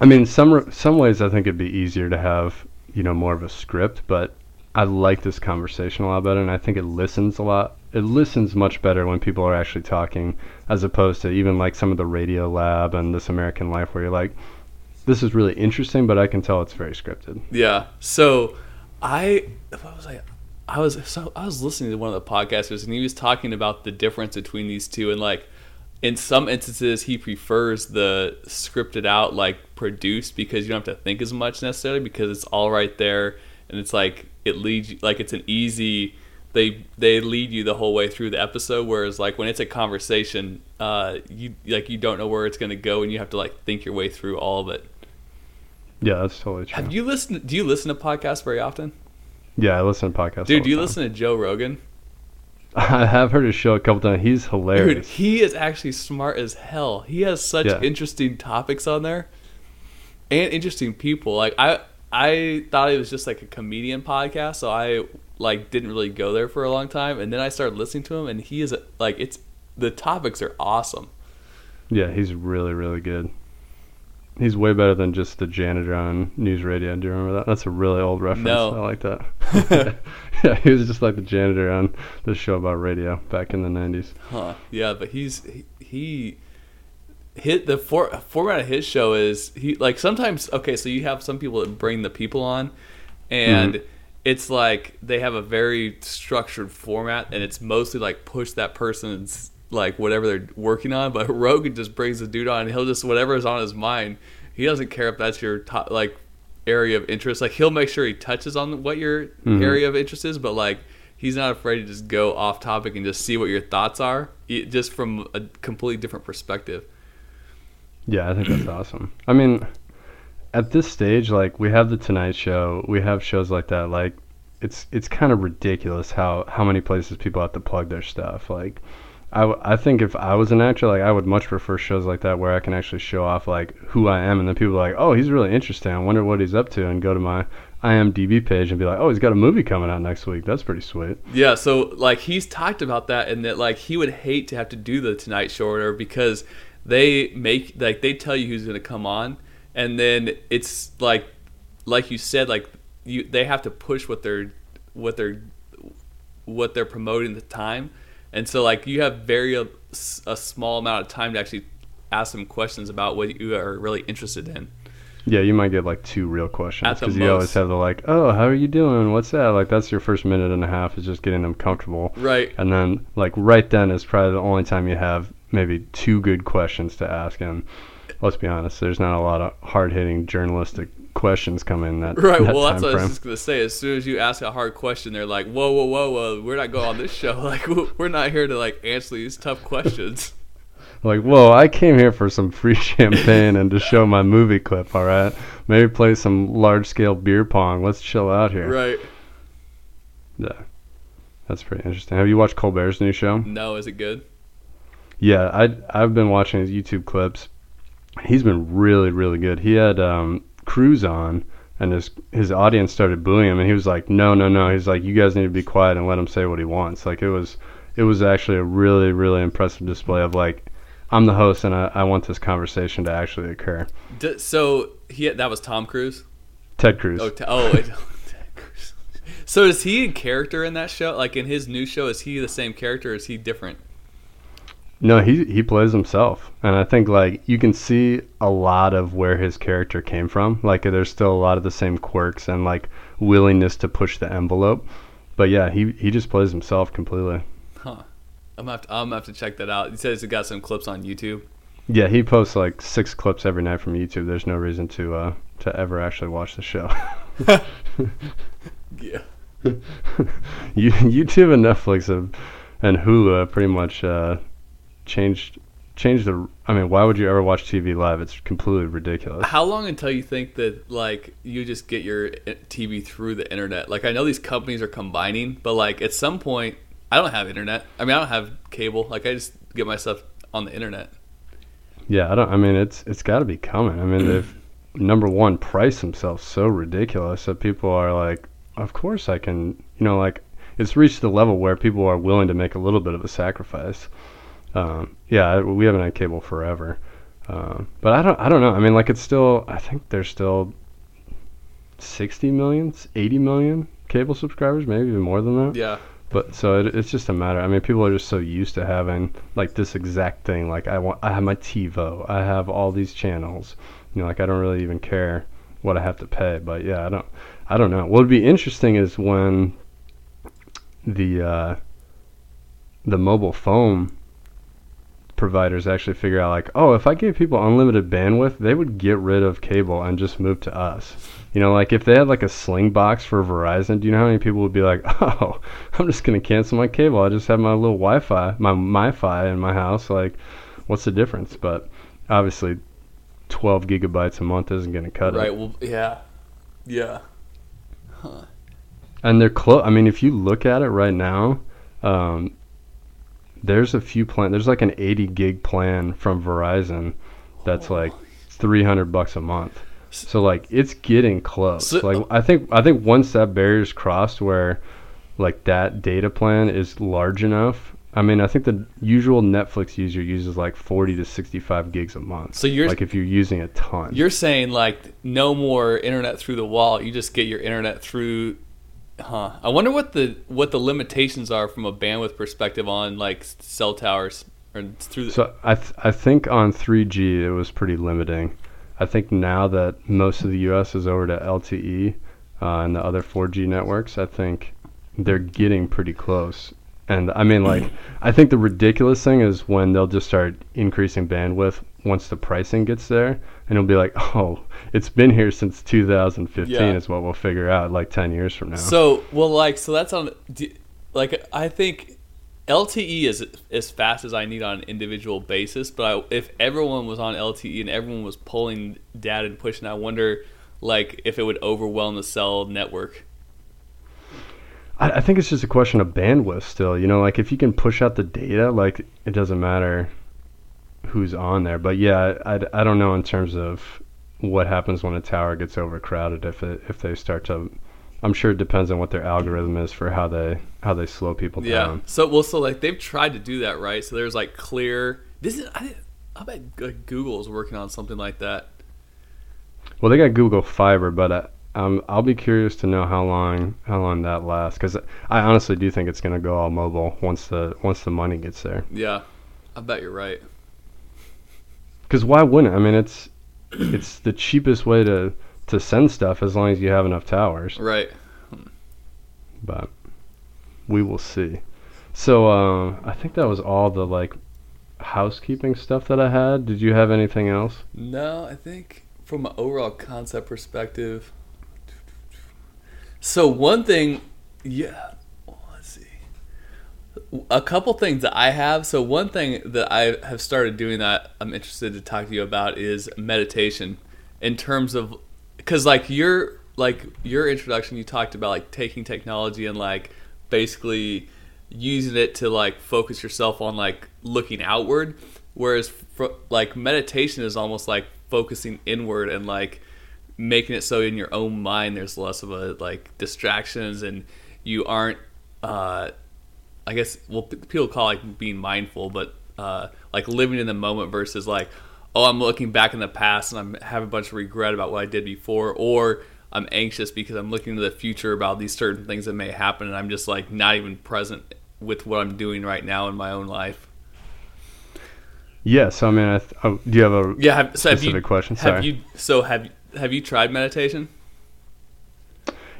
I mean some some ways I think it'd be easier to have you know more of a script, but I like this conversation a lot better and I think it listens a lot. It listens much better when people are actually talking as opposed to even like some of the Radiolab and This American Life where you're like this is really interesting, but I can tell it's very scripted. Yeah. So I what was I I was so I was listening to one of the podcasters and he was talking about the difference between these two and like in some instances he prefers the scripted out like produced because you don't have to think as much necessarily because it's all right there and it's like it leads you like it's an easy they they lead you the whole way through the episode whereas like when it's a conversation uh you like you don't know where it's going to go and you have to like think your way through all of it Yeah, that's totally true. have you listened do you listen to podcasts very often yeah, I listen to podcasts. Dude, do you time. listen to Joe Rogan? [laughs] I have heard his show a couple times. He's hilarious. Dude, he is actually smart as hell. He has such Yeah. interesting topics on there and interesting people. Like I I thought it was just like a comedian podcast, so I like didn't really go there for a long time and then I started listening to him and he is like it's the topics are awesome. Yeah, he's really, really good. He's way better than just the janitor on NewsRadio. Do you remember that? That's a really old reference. No. I like that. [laughs] [laughs] yeah, he was just like the janitor on the show about radio back in the 90s. Huh. Yeah, but he's he, he hit the for, format of his show is he like sometimes okay, so you have some people that bring the people on and Mhm. it's like they have a very structured format and it's mostly like push that person's like whatever they're working on. But [laughs] Rogan just brings the dude on, and he'll just whatever is on his mind. He doesn't care if that's your top like area of interest. Like he'll make sure he touches on what your Mhm. area of interest is, but like he's not afraid to just go off topic and just see what your thoughts are, just from a completely different perspective. Yeah, I think that's [clears throat] awesome. I mean, at this stage, like we have the Tonight Show, we have shows like that. Like, it's it's kind of ridiculous how how many places people have to plug their stuff. Like, I, w- I think if I was an actor, like I would much prefer shows like that where I can actually show off like who I am, and then people are like, oh, he's really interesting. I wonder what he's up to, and go to my IMDb page and be like, oh, he's got a movie coming out next week. That's pretty sweet. Yeah, so like he's talked about that and that like he would hate to have to do the Tonight Show or because they make like they tell you who's going to come on and then it's like like you said like you they have to push what they're what they're what they're promoting at the time and so like you have very uh, a, a small amount of time to actually ask them questions about what you are really interested in. Yeah, you might get like two real questions because you always have the like, oh, how are you doing? What's that? Like that's your first minute and a half is just getting them comfortable. Right. And then, like, right then is probably the only time you have maybe two good questions to ask. And let's be honest, there's not a lot of hard hitting journalistic questions come in that. Right. that Well, that's what I was just gonna say. As soon as you ask a hard question, they're like, "Whoa, whoa, whoa, whoa! We're not going on this show. [laughs] Like, we're not here to like answer these tough questions." [laughs] Like, whoa, I came here for some free [laughs] champagne and to show my movie clip, all right? Maybe play some large scale beer pong. Let's chill out here. right. Yeah. That's pretty interesting. Have you watched Colbert's new show? No, is it good? Yeah, I I've been watching his YouTube clips. He's been really really good. He had um, Cruz on, and his his audience started booing him, and he was like, "No, no, no." He's like, "You guys need to be quiet and let him say what he wants." Like it was it was actually a really really impressive display of like, I'm the host and I, I want this conversation to actually occur. D- so he that was Tom Cruise. Ted Cruz. Oh, t- oh. [laughs] Ted Cruz. So is he in character in that show? Like in his new show, is he the same character? or Is he different? No, he he plays himself, and I think like you can see a lot of where his character came from. Like there's still a lot of the same quirks and like willingness to push the envelope. But yeah, he he just plays himself completely. Huh. I'm gonna have to, I'm gonna have to check that out. He says he got some clips on YouTube. Yeah, he posts like six clips every night from YouTube. There's no reason to uh to ever actually watch the show. [laughs] Yeah. [laughs] you, YouTube and Netflix have, and Hulu pretty much uh, changed changed the. I mean, why would you ever watch TV live? It's completely ridiculous. How long until you think that like you just get your eh, TV through the internet? Like I know these companies are combining, but like at some point, I don't have internet. I mean, I don't have cable. Like I just get my stuff on the internet. Yeah, I don't. I mean, it's it's got to be coming. I mean, they've [clears throat] number one priced themselves so ridiculous that people are like, of course I can. You know, like it's reached the level where people are willing to make a little bit of a sacrifice. Um, yeah, we haven't had cable forever, uh, but I don't. I don't know. I mean, like it's still. I think there's still 60 million, 80 million cable subscribers, maybe even more than that. Yeah. But so it, it's just a matter. I mean, people are just so used to having like this exact thing. Like I want, I have my TiVo. I have all these channels. You know, like I don't really even care what I have to pay. But yeah, I don't, I don't know. What would be interesting is when the uh, the mobile phone providers actually figure out like, oh, if I gave people unlimited bandwidth, they would get rid of cable and just move to us. You know, like if they had like a Slingbox for Verizon, do you know how many people would be like, [laughs] "Oh, I'm just gonna cancel my cable. I just have my little Wi-Fi, my MiFi in my house. Like, what's the difference?" But obviously, 12 gigabytes a month isn't gonna cut Right. it. Right. Well. Yeah. Yeah. Huh. And they're close. I mean, if you look at it right now, um, there's a few plan. There's like an 80 gig plan from Verizon that's like 300 bucks a month. So like it's getting close. So- like uh, I think I think once that barrier's crossed where like that data plan is large enough. I mean, I think the usual Netflix user uses like 40 to 65 gigs a month. So you're- like if you're using a ton. You're saying like no more internet through the wall. You just get your internet through. Huh. I wonder what the what the limitations are from a bandwidth perspective on like cell towers or through. The, So I th- I think on 3G it was pretty limiting. I think now that most of the U.S. is over to LTE uh, and the other 4G networks, I think they're getting pretty close. And I mean, like, [clears throat] I think the ridiculous thing is when they'll just start increasing bandwidth once the pricing gets there, and it'll be like, [laughs] oh, it's been here since 2015 Yeah. is what we'll figure out like 10 years from now. So, well, like, so that's on. Like, I think LTE is as fast as I need on an individual basis. But I, if everyone was on LTE and everyone was pulling data and pushing, I wonder, like, if it would overwhelm the cell network. I, I think it's just a question of bandwidth still. You know, like if you can push out the data, like it doesn't matter who's on there. But yeah, I, I, I don't know in terms of what happens when a tower gets overcrowded if it if they start to. I'm sure it depends on what their algorithm is for how they how they slow people Yeah. down. So, well, so like they've tried to do that, right? So there's like clear. This is. I, I bet like, Google is working on something like that. Well, they got Google Fiber, but I, um, I'll be curious to know how long how long that lasts because I honestly do think it's going to go all mobile once the once the money gets there. Yeah. I bet you're right. Because why wouldn't? I mean, it's it's the cheapest way to to send stuff as long as you have enough towers. Right. But we will see. So uh, I think that was all the like housekeeping stuff that I had. Did you have anything else? No, I think from an overall concept perspective. So one thing, yeah, let's see. A couple things that I have. So one thing that I have started doing that I'm interested to talk to you about is meditation. In terms of, because like your like your introduction, you talked about like taking technology and like basically using it to like focus yourself on like looking outward whereas fr- like meditation is almost like focusing inward and like making it so in your own mind there's less of a like distractions and you aren't uh i guess well people call it like being mindful but uh like living in the moment versus like oh i'm looking back in the past and i'm having a bunch of regret about what i did before or i'm anxious because i'm looking to the future about these certain things that may happen and i'm just like not even present with what i'm doing right now in my own life Yes. I mean, I th- oh, do you have a yeah have, so have specific you question? have Sorry. you so have have you tried meditation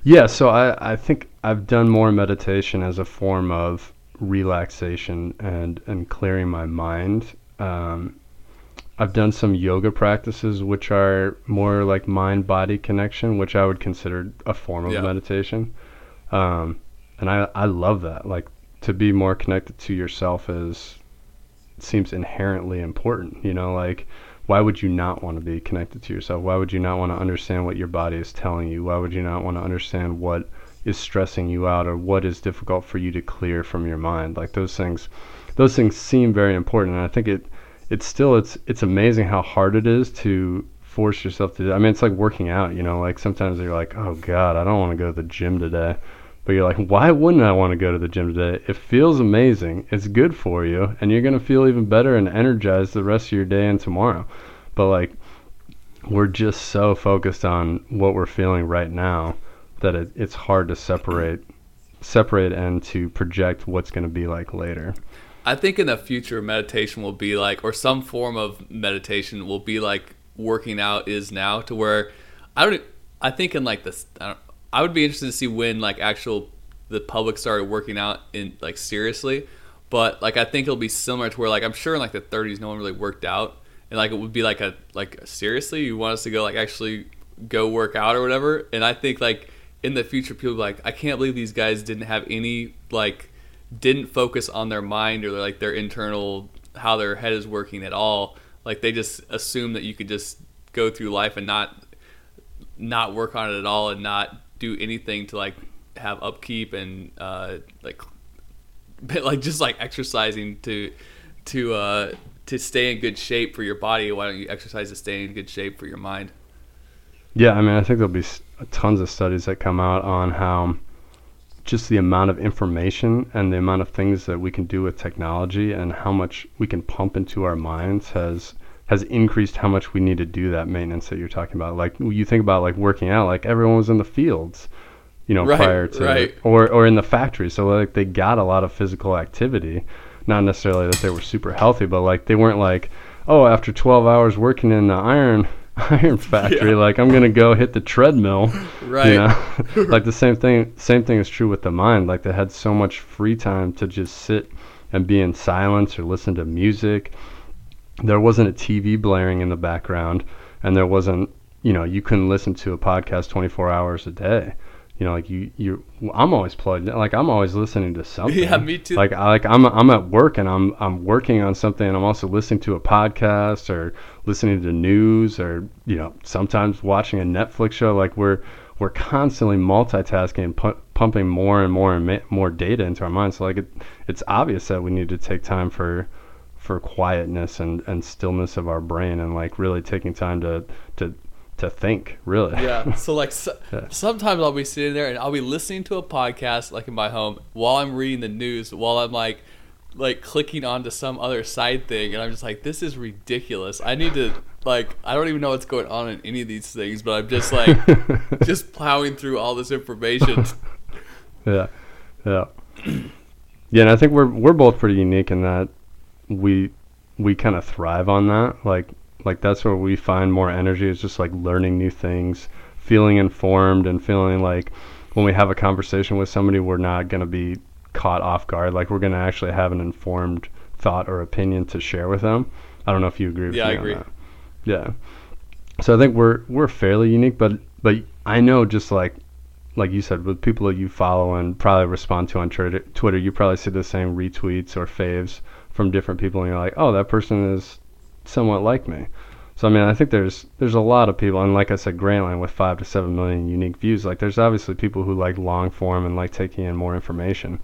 Yeah, so I, I think I've done more meditation as a form of relaxation and, and clearing my mind. Um, I've done some yoga practices which are more like mind body connection, which I would consider a form of Yeah. meditation. Um, and I, I love that. Like to be more connected to yourself is seems inherently important. You know, like why would you not want to be connected to yourself? Why would you not want to understand what your body is telling you? Why would you not want to understand what is stressing you out or what is difficult for you to clear from your mind? Like those things those things seem very important and I think it it's still it's it's amazing how hard it is to force yourself to I mean it's like working out, you know, like sometimes you're like, "Oh god, I don't want to go to the gym today." But you're like, "Why wouldn't I want to go to the gym today? It feels amazing. It's good for you and you're going to feel even better and energized the rest of your day and tomorrow." But like we're just so focused on what we're feeling right now that it, it's hard to separate separate and to project what's going to be like later. I think in the future, meditation will be like, or some form of meditation will be like working out is now, to where I don't. I think in like this, I, don't, I would be interested to see when like actual the public started working out in like seriously, but like I think it'll be similar to where like I'm sure in like the 30s no one really worked out, and like it would be like a like seriously you want us to go like actually go work out or whatever, and I think like in the future people like I can't believe these guys didn't have any like didn't focus on their mind or like their internal how their head is working at all. Like they just assume that you could just go through life and not not work on it at all and not do anything to like have upkeep and uh like [laughs] like just like exercising to to uh to stay in good shape for your body why don't you exercise to stay in good shape for your mind? Yeah, I mean, I think there'll be tons of studies that come out on how just the amount of information and the amount of things that we can do with technology and how much we can pump into our minds has has increased how much we need to do that maintenance that you're talking about. Like you think about like working out, like everyone was in the fields, you know, Right, prior to right. or or in the factory. So like they got a lot of physical activity. Not necessarily that they were super healthy, but like they weren't like, oh, after 12 hours working in the iron [laughs] Iron Factory. Yeah. Like I'm gonna go hit the treadmill. Right. [laughs] You know, [laughs] like the same thing. Same thing is true with the mind. Like they had so much free time to just sit and be in silence or listen to music. There wasn't a TV blaring in the background, and there wasn't. You know, you couldn't listen to a podcast 24 hours a day. You know, like you, you. I'm always plugged. in. Like I'm always listening to [laughs] something. Yeah, me too. Like I like I'm I'm at work and I'm I'm working on something and I'm also listening to a podcast or listening to news or you know sometimes watching a Netflix show. Like we're we're constantly multitasking and pu- pumping more and more and ma- more data into our minds. So like it, it's obvious that we need to take time for for quietness and and stillness of our brain and like really taking time to to to think really. yeah. [laughs] So like so, Yeah. sometimes I'll be sitting there and I'll be listening to a podcast like in my home while I'm reading the news while I'm like like clicking onto some other side thing and I'm just like this is ridiculous. I need to like I don't even know what's going on in any of these things, but I'm just like [laughs] just plowing through all this information. [laughs] Yeah, yeah, yeah. And I think we're we're both pretty unique in that we we kind of thrive on that. Like like that's where we find more energy. Is just like learning new things, feeling informed, and feeling like when we have a conversation with somebody, we're not gonna be caught off guard. Like we're gonna actually have an informed thought or opinion to share with them. I don't know if you agree with Yeah, me I on agree. that. Yeah. So I think we're we're fairly unique, but but I know just like like you said, with people that you follow and probably respond to on Twitter, Twitter, you probably see the same retweets or faves from different people, and you're like, oh, that person is somewhat like me. So I mean, I think there's there's a lot of people, and like I said, Grantland with five to seven million unique views. Like, there's obviously people who like long form and like taking in more information.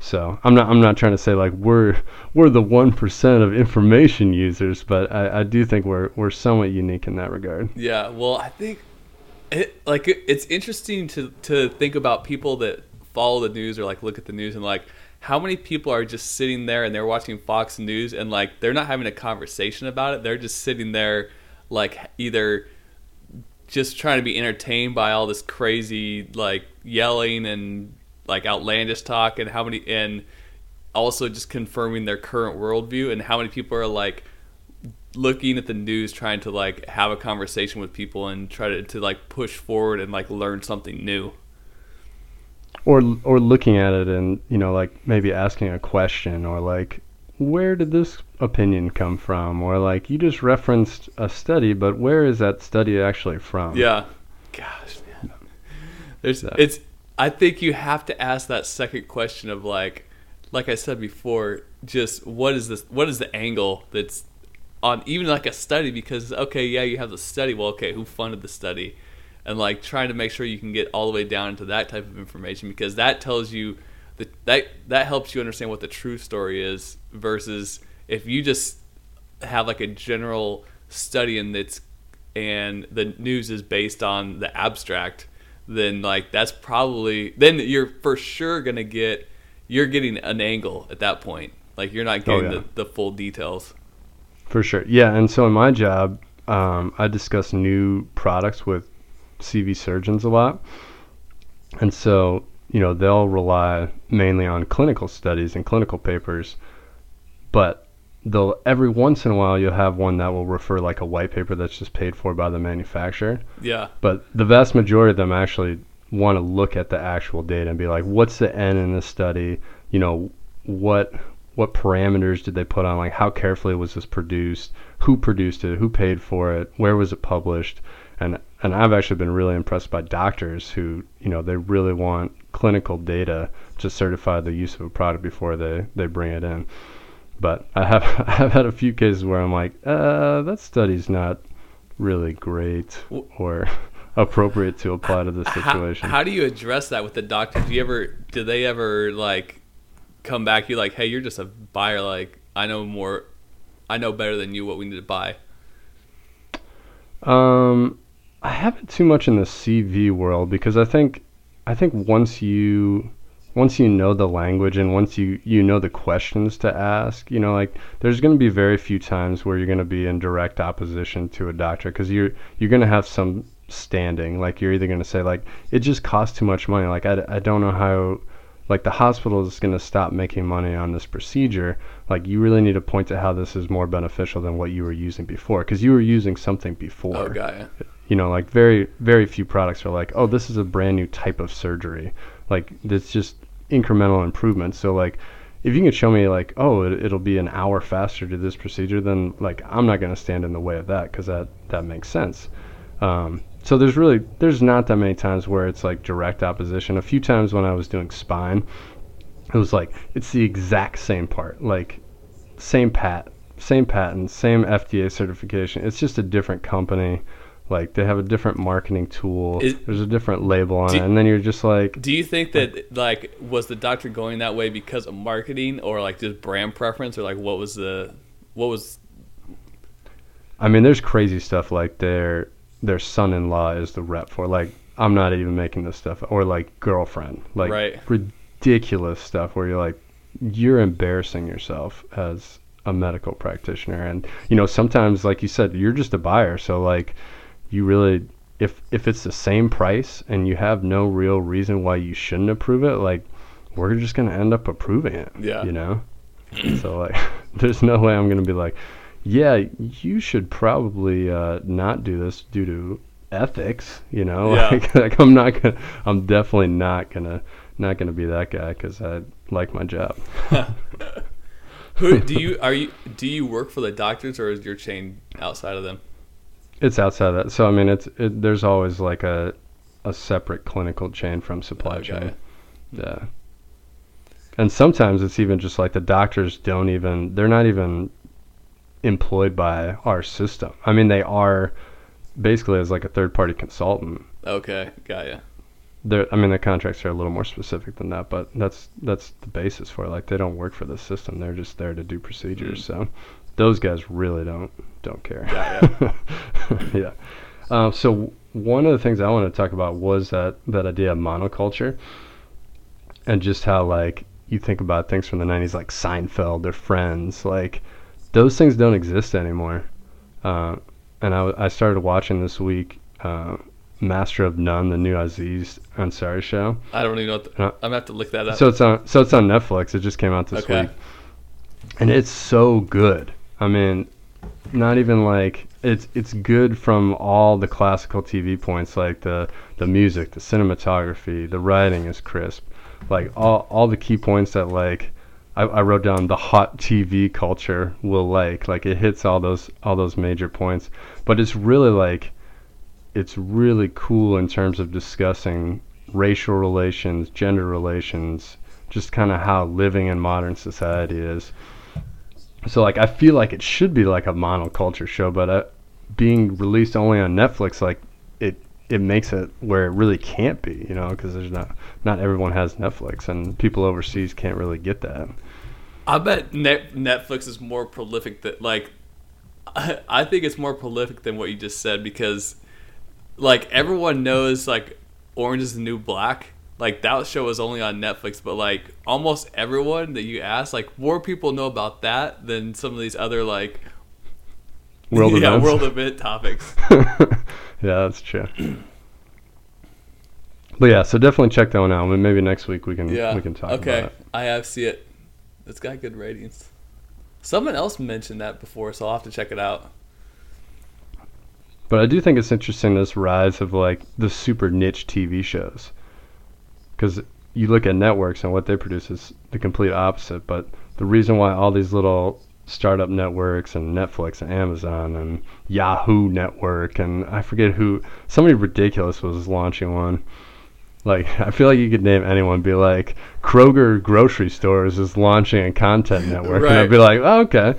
So I'm not I'm not trying to say like we're we're the one percent of information users, but I, I do think we're we're somewhat unique in that regard. Yeah, well, I think it like it, it's interesting to to think about people that follow the news or like look at the news and like how many people are just sitting there and they're watching Fox News and like they're not having a conversation about it. They're just sitting there like either just trying to be entertained by all this crazy like yelling and like outlandish talk and how many and also just confirming their current worldview and how many people are like looking at the news trying to like have a conversation with people and try to, to like push forward and like learn something new or or looking at it and you know like maybe asking a question or like where did this opinion come from? Or like you just referenced a study but where is that study actually from? Yeah. Gosh man. There's Yeah. it's i think you have to ask that second question of like like i said before just what is this what is the angle that's on even like a study? Because okay yeah you have the study. Well okay who funded the study and like trying to make sure you can get all the way down into that type of information because that tells you that that that helps you understand what the true story is versus if you just have like a general study and it's and the news is based on the abstract then like that's probably then you're for sure gonna get you're getting an angle at that point. Like you're not getting Oh, yeah. the, the full details. For sure. Yeah and so in my job um, i discuss new products with cv surgeons a lot. And so you know they'll rely mainly on clinical studies and clinical papers but they'll every once in a while you'll have one that will refer like a white paper that's just paid for by the manufacturer. Yeah. But the vast majority of them actually want to look at the actual data and be like what's the n in this study? You know what what parameters did they put on? Like how carefully was this produced? Who produced it? Who paid for it? Where was it published? And and I've actually been really impressed by doctors who you know they really want clinical data to certify the use of a product before they they bring it in. But I have [laughs] I've had a few cases where I'm like uh that study's not really great or [laughs] appropriate to apply to this situation. how do you address that with the doctor do you ever do they ever like come back to you like hey you're just a buyer. Like i know more i know better than you what we need to buy. Um, I haven't too much in the CV world because I think I think once you once you know the language and once you you know the questions to ask, you know, like there's going to be very few times where you're going to be in direct opposition to a doctor because you're you're going to have some standing. Like you're either going to say like it just costs too much money. Like I, I don't know how like the hospital is going to stop making money on this procedure like you really need to point to how this is more beneficial than what you were using before because you were using something before Oh, got. You know like very very few products are like oh this is a brand new type of surgery. Like it's just incremental improvement. So like if you can show me like oh it, it'll be an hour faster to this procedure then like i'm not going to stand in the way of that because that that makes sense. Um, so there's really there's not that many times where it's like direct opposition. A few times when i was doing spine it was like it's the exact same part like same pat same patent same fda certification. It's just a different company like they have a different marketing tool. Is- there's a different label on Do- it. And then you're just like Do you think that like was the doctor going that way because of marketing or like just brand preference? Or like what was the what was I mean, there's crazy stuff like their their son-in-law is the rep for like I'm not even making this stuff or like girlfriend. Like Right. ridiculous stuff where you're like you're embarrassing yourself as a medical practitioner. And you know sometimes like you said you're just a buyer. So like you really if if it's the same price and you have no real reason why you shouldn't approve it like we're just going to end up approving it Yeah. you know so like [laughs] there's no way i'm going to be like yeah you should probably uh, not do this due to ethics you know Yeah. like, [laughs] like i'm not gonna i'm definitely not gonna not gonna be that guy because i like my job [laughs] who do you are you do you work for the doctors or is your chain outside of them? It's outside that so i mean it's it, there's always like a a separate clinical chain from supply Okay. chain yeah and sometimes it's even just like the doctors don't even they're not even employed by our system i mean they are basically as like a third party consultant Okay, got ya. They're, I mean, the contracts are a little more specific than that, but that's that's the basis for it. Like they don't work for the system; they're just there to do procedures. Hmm. So those guys really don't don't care. Got [laughs] yeah. Um, so one of the things I wanted to talk about was that that idea of monoculture, and just how like you think about things from the '90s, like Seinfeld or Friends, like those things don't exist anymore. Uh, and I started watching this week. Uh, Master of None, the new Aziz Ansari show. I don't even know. What the, Uh, I'm gonna have to look that up. So it's on so it's on Netflix. It just came out this Okay. week. And it's so good. I mean, not even like it's it's good from all the classical TV points like the the music, the cinematography, the writing is crisp. Like all all the key points that like I, I wrote down the hot TV culture will like like it hits all those all those major points. But it's really like it's really cool in terms of discussing racial relations, gender relations, just kind of how living in modern society is. So like I feel like it should be like a monoculture show, but uh, being released only on Netflix, like it it makes it where it really can't be, you know, because there's not not everyone has Netflix, and people overseas can't really get that. I bet Net- Netflix is more prolific that like I, [laughs] I think it's more prolific than what you just said because like everyone knows like Orange is the New Black. Like that show was only on Netflix, but like almost everyone that you ask, like more people know about that than some of these other like World [laughs] yeah events. world event topics. [laughs] yeah, that's true. But yeah, so definitely check that one out. and Maybe next week we can Yeah, we can talk okay, about it. I have see it. It's got good ratings. Someone else mentioned that before, so I'll have to check it out. But I do think it's interesting this rise of like the super niche TV shows. Because you look at networks and what they produce is the complete opposite. But the reason why all these little startup networks and Netflix and Amazon and Yahoo Network and I forget who, somebody ridiculous was launching one. Like [laughs] I feel like you could name anyone, be like Kroger grocery stores is launching a content [laughs] network, and I'd be like, oh, okay,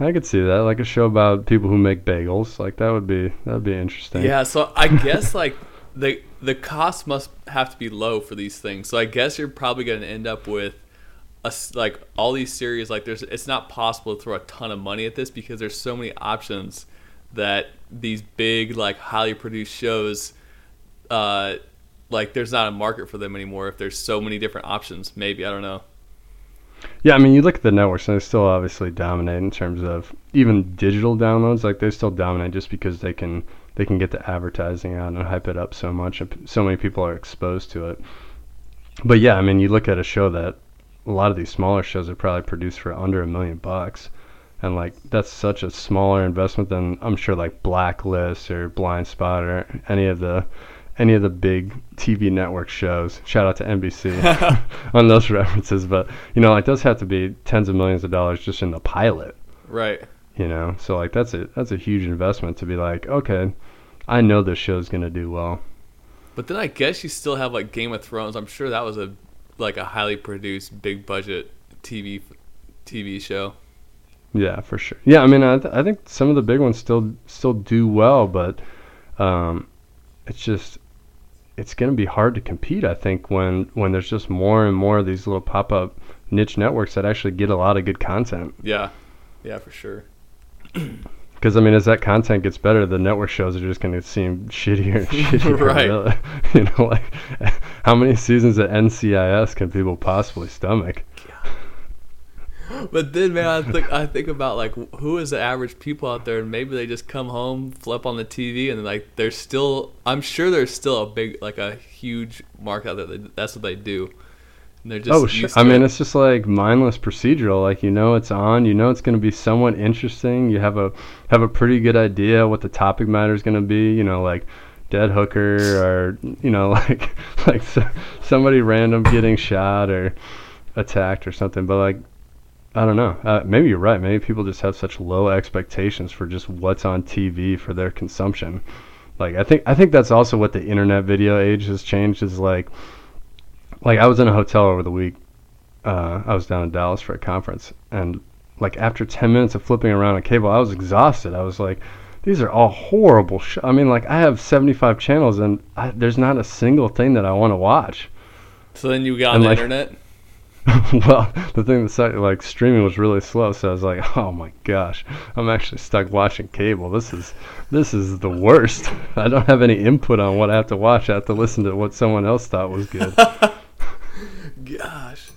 I could see that. Like a show about people who make bagels, like that would be that would be interesting. Yeah, so I [laughs] guess like the the cost must have to be low for these things. So I guess you're probably going to end up with a like all these series. Like there's, it's not possible to throw a ton of money at this because there's so many options that these big like highly produced shows, uh, like there's not a market for them anymore. If there's so many different options, maybe I don't know. Yeah, I mean, you look at the networks, and they still obviously dominate in terms of even digital downloads. Like they still dominate just because they can they can get the advertising out and hype it up so much, and p- so many people are exposed to it. but yeah, I mean, you look at a show that a lot of these smaller shows are probably produced for under a million bucks, and like that's such a smaller investment than I'm sure like Blacklist or Blindspot or any of the any of the big TV network shows. Shout out to NBC [laughs] [laughs] on those [laughs] references, but you know, like those have to be tens of millions of dollars just in the pilot. Right. You know, so like that's a that's a huge investment to be like, okay, I know this show's gonna do well. But then I guess you still have like Game of Thrones. I'm sure that was a like a highly produced, big budget TV TV show. Yeah, for sure. Yeah, I mean, I, th- I think some of the big ones still still do well, but um, it's just it's going to be hard to compete. I think when when there's just more and more of these little pop up niche networks that actually get a lot of good content. Yeah, yeah, for sure. [clears throat] Because I mean, as that content gets better, the network shows are just going to seem shittier and [laughs] shittier. Right. really. [laughs] You know, like [laughs] how many seasons of NCIS can people possibly stomach? But then, man, I think I think about like who is the average people out there, and maybe they just come home, flip on the TV, and like there's still. I'm sure there's still a big, like a huge market out there. That that's what they do. And they're just oh, sure. I mean, it. it's just like mindless procedural. Like you know, it's on. You know, it's going to be somewhat interesting. You have a have a pretty good idea what the topic matter is going to be. You know, like dead hooker or you know, [laughs] like like so, somebody random getting shot or attacked or something. But like, I don't know. Uh, maybe you're right. Maybe people just have such low expectations for just what's on TV for their consumption. Like I think I think that's also what the internet video age has changed. Is like like I was in a hotel over the week. Uh, I was down in Dallas for a conference, and like after ten minutes of flipping around a cable, I was exhausted. I was like, these are all horrible. Sh-. I mean, like I have seventy five channels, and I, there's not a single thing that I want to watch. So then you got on and, the like- internet. [laughs] well, the thing that like streaming was really slow, so I was like, [laughs] oh my gosh, I'm actually stuck watching cable. This is this is the worst. [laughs] I don't have any input on what I have to watch. I have to listen to what someone else thought was good. Gosh,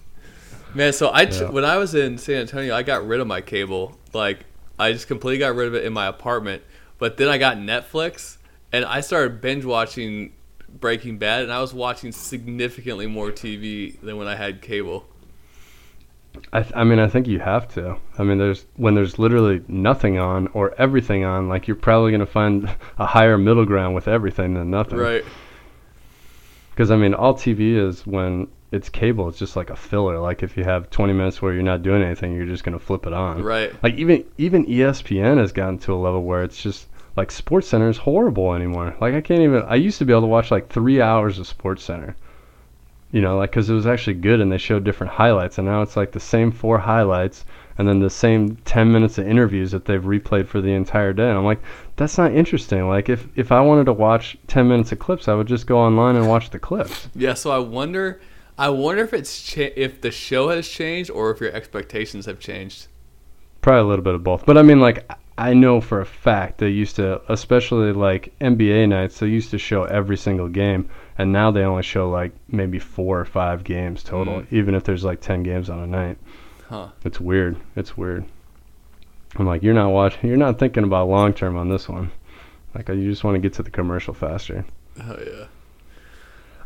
man. So I Yeah. when I was in San Antonio, I got rid of my cable. Like I just completely got rid of it in my apartment. But then I got Netflix, and I started binge watching Breaking Bad, and I was watching significantly more TV than when I had cable. I, th- I mean, I think you have to. I mean, there's when there's literally nothing on or everything on, like you're probably gonna find [laughs] a higher middle ground with everything than nothing. Right. Because I mean, all TV is when it's cable, it's just like a filler. Like if you have 20 minutes where you're not doing anything, you're just gonna flip it on. Right. Like even even ESPN has gotten to a level where it's just like SportsCenter is horrible anymore. Like I can't even. I used to be able to watch like three hours of SportsCenter. You know, like because it was actually good and they showed different highlights, and now it's like the same four highlights and then the same 10 minutes of interviews that they've replayed for the entire day. And I'm like, that's not interesting. Like if if I wanted to watch 10 minutes of clips, I would just go online and watch the clips. Yeah. So I wonder. I wonder if it's cha- if the show has changed or if your expectations have changed. Probably a little bit of both. But I mean, like, I know for a fact they used to, especially like NBA nights, they used to show every single game, and now they only show like maybe four or five games total, Mm. even if there's like 10 games on a night. Huh. It's weird. It's weird. I'm like, you're not watching, you're not thinking about long term on this one. Like, you just want to get to the commercial faster. Oh yeah.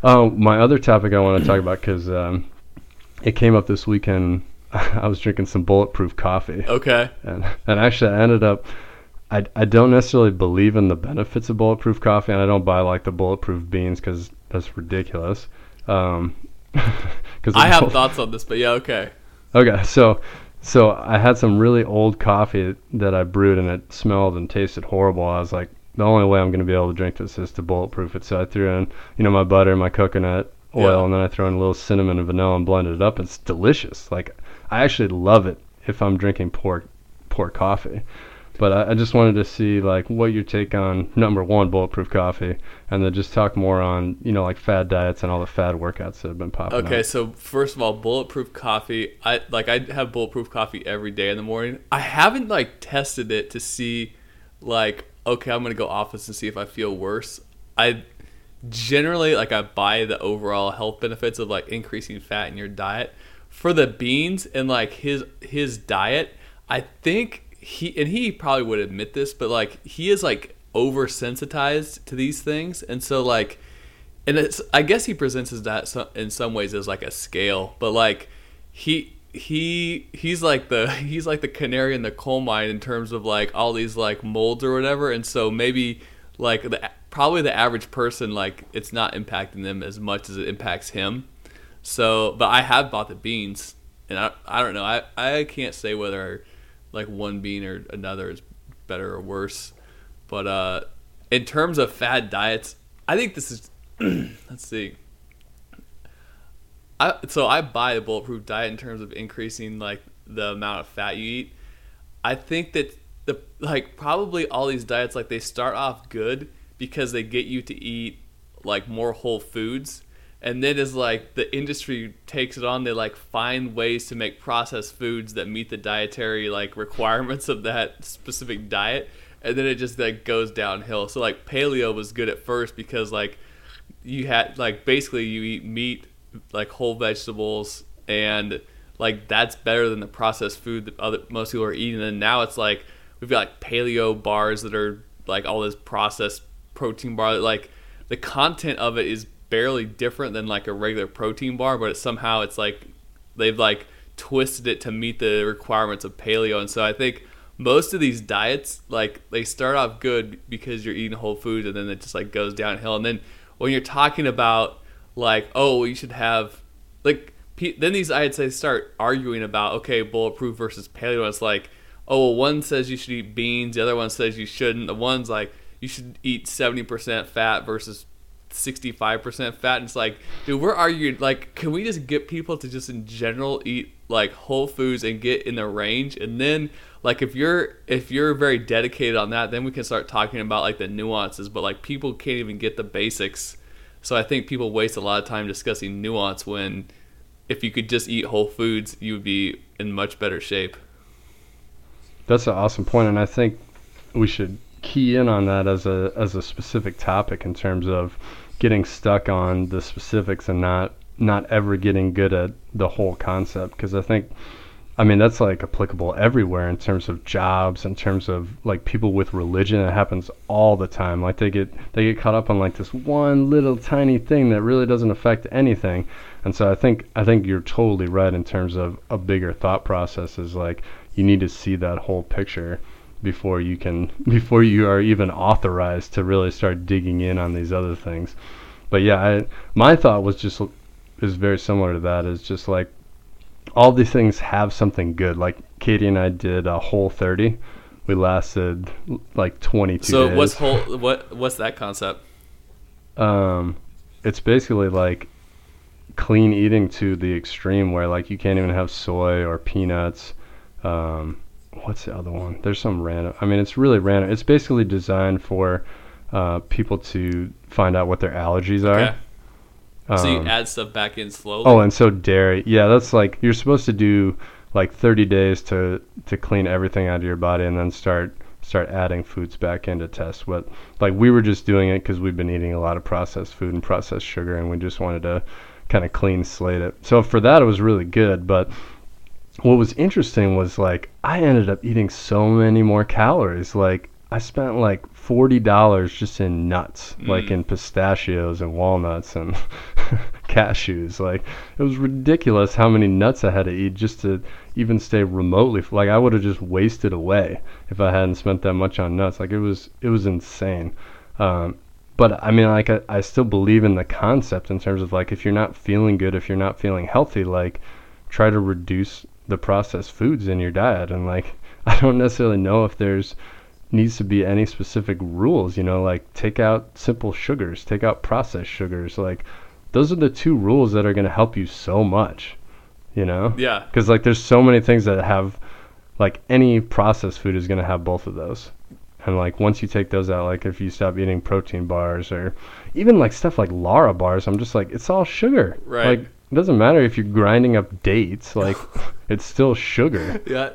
Oh, my other topic I want to talk about because um, it came up this weekend. [laughs] I was drinking some bulletproof coffee Okay. and and actually I ended up I, I don't necessarily believe in the benefits of bulletproof coffee and I don't buy like the bulletproof beans because that's ridiculous um [laughs] because I have thoughts on this, but yeah. Okay. okay so so I had some really old coffee that I brewed and it smelled and tasted horrible I was like the only way I'm going to be able to drink this is to bulletproof it so I threw in you know my butter my coconut oil Yeah. and then I throw in a little cinnamon and vanilla and blended it up it's delicious like I actually love it if I'm drinking poor poor coffee but I, I just wanted to see like what your take on number one bulletproof coffee and then just talk more on you know like fad diets and all the fad workouts that have been popping Okay, up. so first of all, bulletproof coffee. I like I have bulletproof coffee every day in the morning. I haven't like tested it to see like okay, I'm gonna go off this and see if I feel worse. I generally like I buy the overall health benefits of like increasing fat in your diet. For the beans and like his his diet, I think he and he probably would admit this, but like he is like oversensitized to these things, and so like and it's I guess he presents as that in some ways as like a scale, but like he he he's like the [laughs] he's like the canary in the coal mine in terms of like all these like molds or whatever, and so maybe like the probably the average person like it's not impacting them as much as it impacts him. So, but I have bought the beans, and I I don't know I I can't say whether like one bean or another is better or worse, but uh in terms of fad diets, I think this is [clears throat] let's see. I so I buy the bulletproof diet in terms of increasing like the amount of fat you eat. I think that the like probably all these diets like they start off good because they get you to eat like more whole foods. And then as like the industry takes it on they like find ways to make processed foods that meet the dietary like requirements of that specific diet. And then it just like goes downhill. So like paleo was good at first because like you had like basically you eat meat like whole vegetables and like that's better than the processed food that other most people are eating. And now it's like we've got like paleo bars that are like all this processed protein bar. Like the content of it is barely different than like a regular protein bar but it's somehow it's like they've like twisted it to meet the requirements of paleo. And so i think most of these diets like they start off good because you're eating whole foods and then it just like goes downhill. And then when you're talking about like oh you should have like then these i'd say start arguing about okay bulletproof versus paleo. It's like oh well one says you should eat beans the other one says you shouldn't. The one's like you should eat 70% fat versus 65% fat. And it's like dude we're arguing like can we just get people to just in general eat like whole foods and get in the range? And then like if you're if you're very dedicated on that then we can start talking about like the nuances. But like people can't even get the basics so i think people waste a lot of time discussing nuance when if you could just eat whole foods you would be in much better shape. That's an awesome point and i think we should key in on that as a as a specific topic in terms of getting stuck on the specifics and not not ever getting good at the whole concept because I think I mean that's like applicable everywhere in terms of jobs in terms of like people with religion it happens all the time like they get they get caught up on like this one little tiny thing that really doesn't affect anything and so I think I think you're totally right in terms of a bigger thought process is like you need to see that whole picture before you can [laughs] before you are even authorized to really start digging in on these other things. But yeah, I, my thought was just is very similar to that. Is just like all these things have something good. Like Katie and I did a whole 30. We lasted like 22 so days. what's whole what what's that concept? Um, it's basically like clean eating to the extreme where like you can't even have soy or peanuts. Um, what's the other one? There's some random. I mean, it's really random. It's basically designed for uh, people to find out what their allergies are. Okay. Um, so you add stuff back in slowly. oh, and so dairy. Yeah, that's like you're supposed to do like 30 days to to clean everything out of your body, and then start start adding foods back in to test what. Like we were just doing it because we've been eating a lot of processed food and processed sugar, and we just wanted to kind of clean slate it. So for that, it was really good, but what was interesting was like I ended up eating so many more calories. Like I spent like forty dollars just in nuts, mm. like in pistachios and walnuts and [laughs] cashews. Like it was ridiculous how many nuts I had to eat just to even stay remotely. Like I would have just wasted away if I hadn't spent that much on nuts. Like it was it was insane. Um, but I mean, like I, I still believe in the concept in terms of like if you're not feeling good, if you're not feeling healthy, like try to reduce the processed foods in your diet and like [laughs] I don't necessarily know if there's needs to be any specific rules, you know, like take out simple sugars, take out processed sugars, like those are the two rules that are going to help you so much, you know? Yeah. Cuz like there's so many things that have like any processed food is going to have both of those. And like once you take those out, like if you stop eating protein bars or even like stuff like Lara bars, I'm just like it's all sugar. Right. Like it doesn't matter if you're grinding up dates, [laughs] like it's still sugar. Yeah,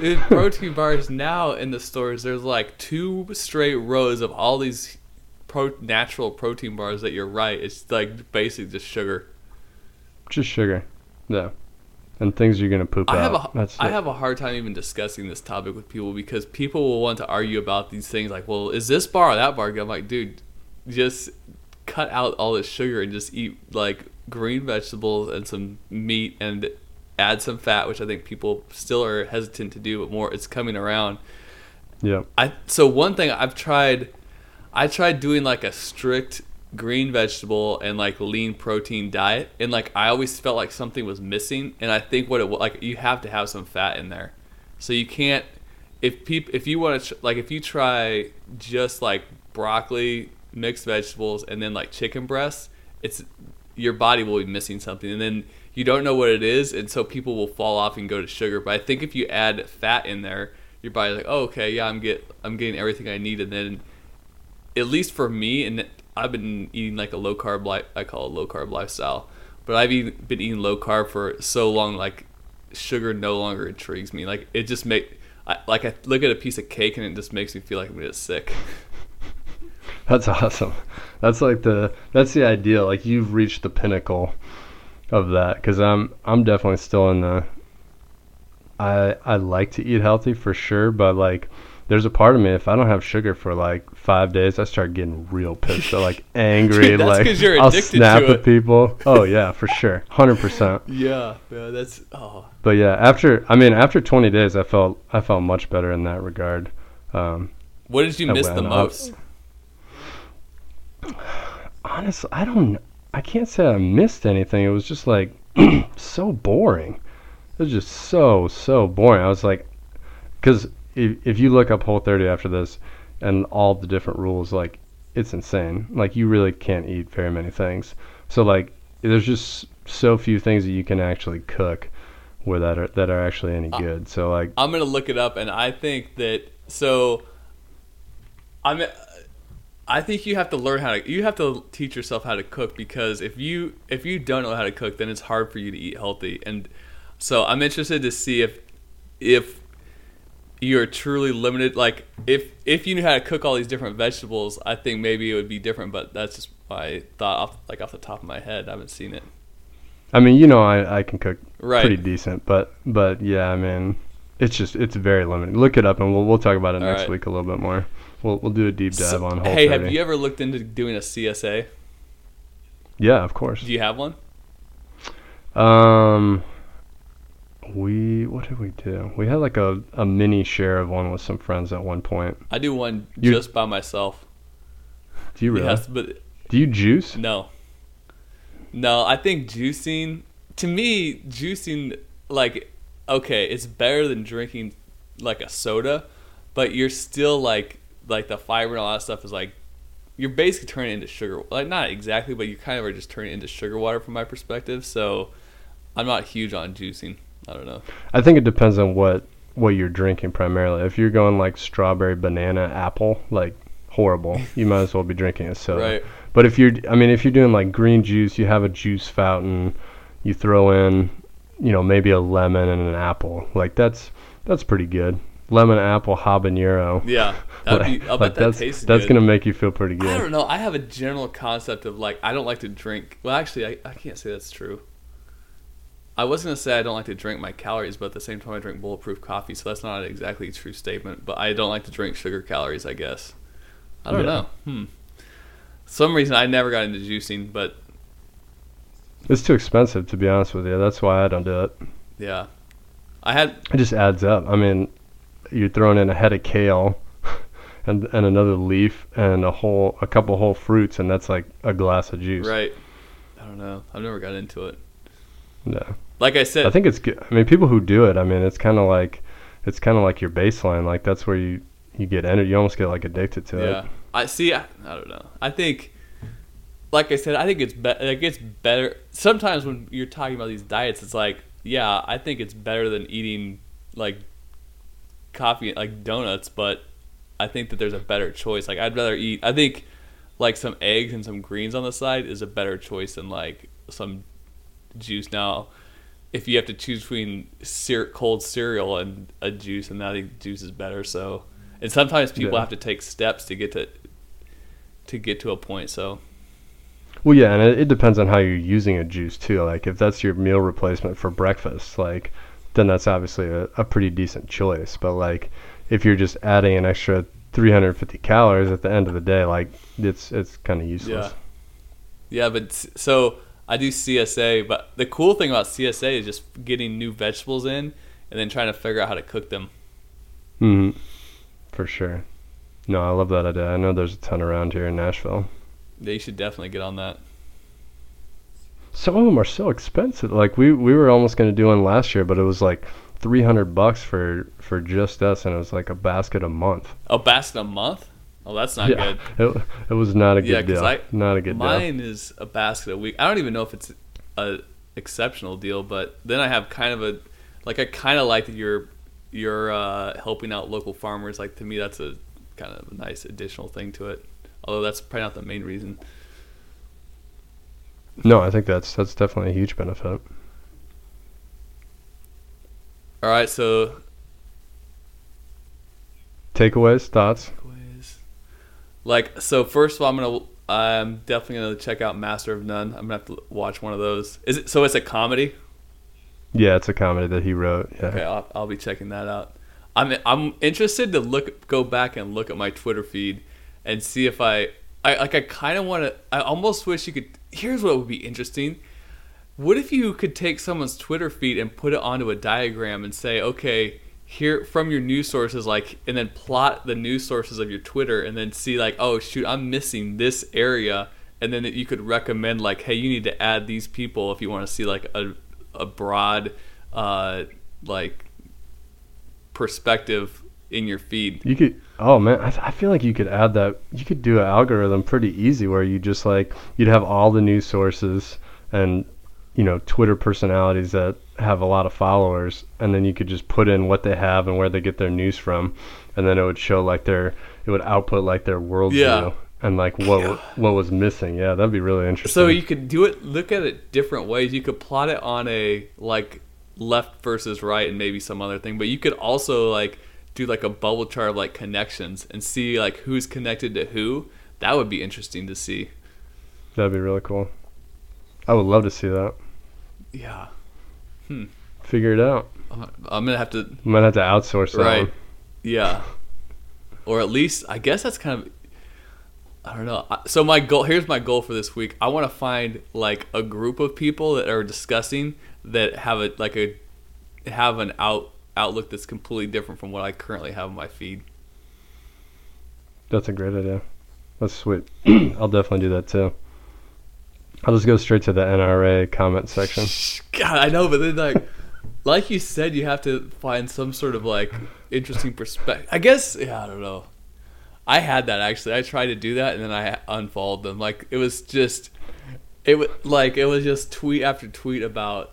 in protein bars now in the stores, there's like two straight rows of all these pro- natural protein bars. That you're right, it's like basically just sugar. Just sugar, yeah, and things you're gonna poop I out. have a That's I it. have a hard time even discussing this topic with people because people will want to argue about these things like, well, is this bar or that bar? I'm like, dude, just cut out all this sugar and just eat like green vegetables and some meat and add some fat, which I think people still are hesitant to do, but more it's coming around. Yeah. I so one thing I've tried, I tried doing like a strict green vegetable and like lean protein diet, and like I always felt like something was missing, and I think what it like you have to have some fat in there, so you can't if peop if you want to like if you try just like broccoli mixed vegetables and then like chicken breasts, it's your body will be missing something, and then you don't know what it is, and so people will fall off and go to sugar. But I think if you add fat in there, your body's like, oh, okay, yeah, I'm get I'm getting everything I need, and then at least for me, and I've been eating like a low carb life. I call it low carb lifestyle, but I've been eating low carb for so long, like sugar no longer intrigues me. Like it just make I, like I look at a piece of cake and it just makes me feel like I'm gonna get sick. [laughs] [laughs] That's awesome. That's like the that's the ideal. Like you've reached the pinnacle of that because I'm I'm definitely still in the. I I like to eat healthy for sure, but like there's a part of me if I don't have sugar for like five days, I start getting real pissed, or like [laughs] angry, Dude, that's like I'll snap to at it. people. Oh yeah, for sure, hundred percent. [laughs] Yeah, yeah, that's oh But yeah, after I mean after 20 days, I felt I felt much better in that regard. Um, What did you miss the most? up. Honestly, I don't. I can't say I missed anything. It was just like [clears throat] so boring. It was just so so boring. I was like, because if if you look up Whole 30 after this, and all the different rules, like it's insane. Like you really can't eat very many things. So like there's just so few things that you can actually cook where that are that are actually any good. So like I'm gonna look it up, and I think that so. I'm. I think you have to learn how to. You have to teach yourself how to cook because if you if you don't know how to cook, then it's hard for you to eat healthy. And so I'm interested to see if if you're truly limited. Like if if you knew how to cook all these different vegetables, I think maybe it would be different. But that's just my thought off like off the top of my head. I haven't seen it. I mean, you know, I, I can cook Right. pretty decent, but but yeah, I mean, it's just it's very limited. Look it up, and we'll we'll talk about it All next right. week a little bit more. We'll we'll do a deep dive So- on whole. hey, 30. have you ever looked into doing a CSA? Yeah, of course. Do you have one? Um, we what did we do? We had like a a mini share of one with some friends at one point. I do one You- just by myself. Do you really? Yes, but Do you juice? no. No, I think juicing to me, juicing like okay, it's better than drinking like a soda, but you're still like like the fiber and all that stuff is like you're basically turning it into sugar. Like not exactly, but you kind of are just turning it into sugar water from my perspective. So I'm not huge on juicing. I don't know. I think it depends on what what you're drinking primarily. If you're going like strawberry, banana, apple, like horrible. [laughs] You might as well be drinking a soda. Right. But if you're, I mean, if you're doing like green juice, you have a juice fountain, you throw in, you know, maybe a lemon and an apple. Like that's that's pretty good. Lemon, apple, habanero. Yeah. [laughs] That'd like, be, I'll like bet that that's tastes that's good. gonna make you feel pretty good. I don't know. I have a general concept of like I don't like to drink. Well, actually, I, I can't say that's true. I was gonna say I don't like to drink my calories, but at the same time I drink bulletproof coffee, so that's not exactly a true statement. But I don't like to drink sugar calories. I guess. I don't Yeah. know. Hmm. Some reason I never got into juicing, but It's too expensive to be honest with you. That's why I don't do it. yeah, I had It just adds up. I mean, you're throwing in a head of kale, and and another leaf and a whole a couple whole fruits, and that's like a glass of juice. right. I don't know. I've never got into it. No. Like I said, I think it's good. I mean, people who do it, I mean, it's kind of like, it's kind of like your baseline. Like that's where you you get energy. You almost get like addicted to Yeah, it. Yeah. I see. I, I don't know. I think, like I said, I think it's be- it gets better. Sometimes when you're talking about these diets, it's like, yeah, I think it's better than eating like coffee, like donuts. But I think that there's a better choice. Like I'd rather eat. I think like some eggs and some greens on the side is a better choice than like some juice. Now, if you have to choose between cold cereal and a juice, and I think juice is better. So, and sometimes people Yeah. have to take steps to get to to get to a point. So, Well, yeah, and it, it depends on how you're using a juice too. Like if that's your meal replacement for breakfast, like then that's obviously a, a pretty decent choice. But like if you're just adding an extra 350 calories at the end of the day, like it's it's kind of useless. Yeah, yeah, but so I do CSA, but the cool thing about CSA is just getting new vegetables in and then trying to figure out how to cook them. hmm For sure. No, I love that idea. I know there's a ton around here in Nashville. They should definitely get on that. Some of them are so expensive. Like we we were almost gonna do one last year, but it was like three hundred bucks for for just us, and it was like a basket a month. A basket a month? Oh, that's not yeah, good. [laughs] it, it was not a good Yeah, deal. I- not a good deal. Mine is a basket a week. I don't even know if it's a exceptional deal, but then I have kind of a like I kind of like that you're you're uh, helping out local farmers. Like to me, that's a kind of a nice additional thing to it. Although that's probably not the main reason. No, I think that's that's definitely a huge benefit. All right, so Takeaways, thoughts? takeaways. Like so, first of all, I'm gonna I'm definitely gonna check out Master of None. I'm gonna have to watch one of those. Is it so? It's a comedy. Yeah, it's a comedy that he wrote. Yeah. Okay, I'll, I'll be checking that out. I'm I'm interested to look go back and look at my Twitter feed and see if I I like I kind of want to. I almost wish you could. Here's what would be interesting. What if you could take someone's Twitter feed and put it onto a diagram and say, okay, here from your news sources, like, and then plot the news sources of your Twitter, and then see like, oh shoot, I'm missing this area, and then you could recommend like, hey, you need to add these people if you want to see like a a broad, uh, like perspective in your feed. You could. Oh man, I, I feel like you could add that. You could do an algorithm pretty easy where you just like you'd have all the news sources and you know Twitter personalities that have a lot of followers, and then you could just put in what they have and where they get their news from, and then it would show like their it would output like their worldview Yeah. and like what what was missing. Yeah, that'd be really interesting. So you could do it. Look at it different ways. You could plot it on a like left versus right, and maybe some other thing. But you could also like do like a bubble chart of like connections and see like who's connected to who. That would be interesting to see. that'd be really cool. I would love to see that. Yeah, Figure it out. I'm I'm gonna have to. I might have to outsource that Right. one. Yeah, or at least I guess that's kind of. I don't know. So my goal here's my goal for this week. I want to find like a group of people that are discussing that have a like a have an out outlook that's completely different from what I currently have in my feed. That's a great idea. That's sweet. [clears throat] I'll definitely do that too. I'll just go straight to the NRA comment section. [laughs] God, I know, but then like like you said, you have to find some sort of like interesting perspective. I guess yeah, I don't know. I had that actually. I tried to do that and then I unfollowed them. Like it was just it was like it was just tweet after tweet about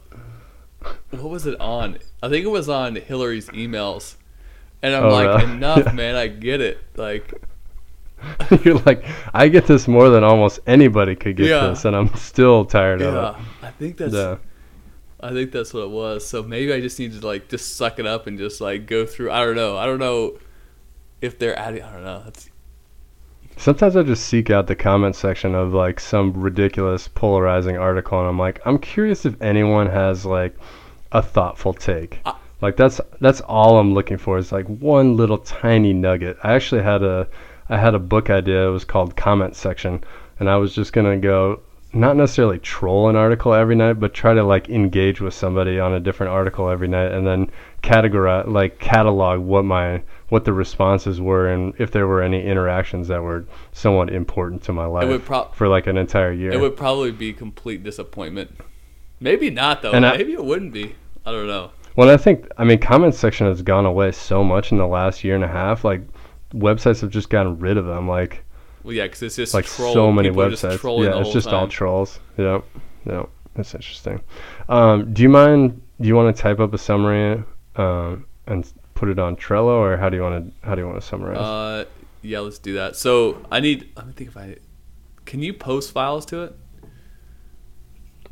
what was it on? I think it was on Hillary's emails. And I'm Oh, like, enough, [laughs] Yeah. man. I get it. Like, [laughs] You're like, I get this more than almost anybody could get Yeah. this, and I'm still tired of yeah, I think it. that's Yeah. I think that's what it was. So maybe I just need to like just suck it up and just like go through. I don't know. I don't know if they're adding. I don't know. That's Sometimes I just seek out the comment section of like some ridiculous polarizing article, and I'm like, I'm curious if anyone has like a thoughtful take. I- like that's that's all I'm looking for is like one little tiny nugget. I actually had a I had a book idea. It was called Comment Section, and I was just gonna go not necessarily troll an article every night, but try to like engage with somebody on a different article every night, and then categorize like catalog what my what the responses were and if there were any interactions that were somewhat important to my life would prob- for like an entire year. it would probably be complete disappointment. Maybe not though. And I- maybe it wouldn't be. I don't know. Well, I think I mean comment section has gone away so much in the last year and a half. Like websites have just gotten rid of them. Like Well, yeah, because it's just like troll. so many People websites. Yeah, it's just all trolls. Yeah, yeah, that's interesting. Um, do you mind? Do you want to type up a summary um, and put it on Trello, or how do you want to how do you want to summarize? Uh, yeah, let's do that. So I need. Let me think if I. Can you post files to it?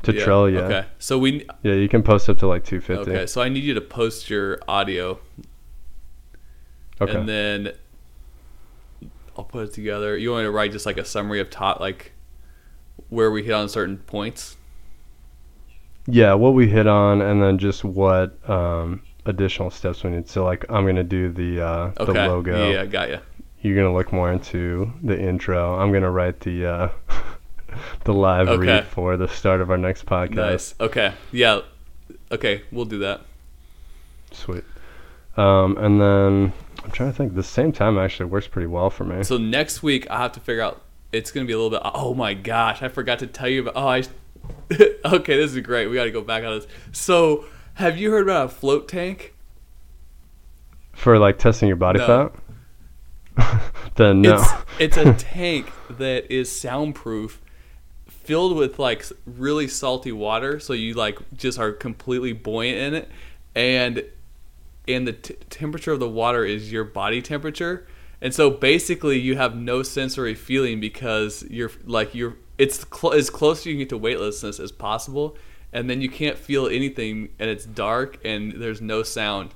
to Trello, yeah, Okay. So we. yeah, you can post up to like 250. Okay. So I need you to post your audio, Okay. and then I'll put it together. You want me to write just like a summary of top, like where we hit on certain points. Yeah, what we hit on, and then just what um, additional steps we need. So like, I'm gonna do the uh, Okay. the logo. Yeah, got you. You're gonna look more into the intro. I'm gonna write the uh, [laughs] the live Okay. read for the start of our next podcast. Nice. Okay. Yeah. Okay, we'll do that. Sweet. Um, and then I'm trying to think. The same time actually works pretty well for me. So next week I have to figure out. It's gonna be a little bit. Oh my gosh, I forgot to tell you about. Oh, I. [laughs] okay, this is great. We got to go back on this. So, have you heard about a float tank? For like testing your body No. fat. [laughs] then no. It's it's a [laughs] tank that is soundproof, filled with like really salty water, so you like just are completely buoyant in it, and and the t- temperature of the water is your body temperature, and so basically you have no sensory feeling because you're like you're it's cl- as close as you can get to weightlessness as possible, and then you can't feel anything, and it's dark and there's no sound.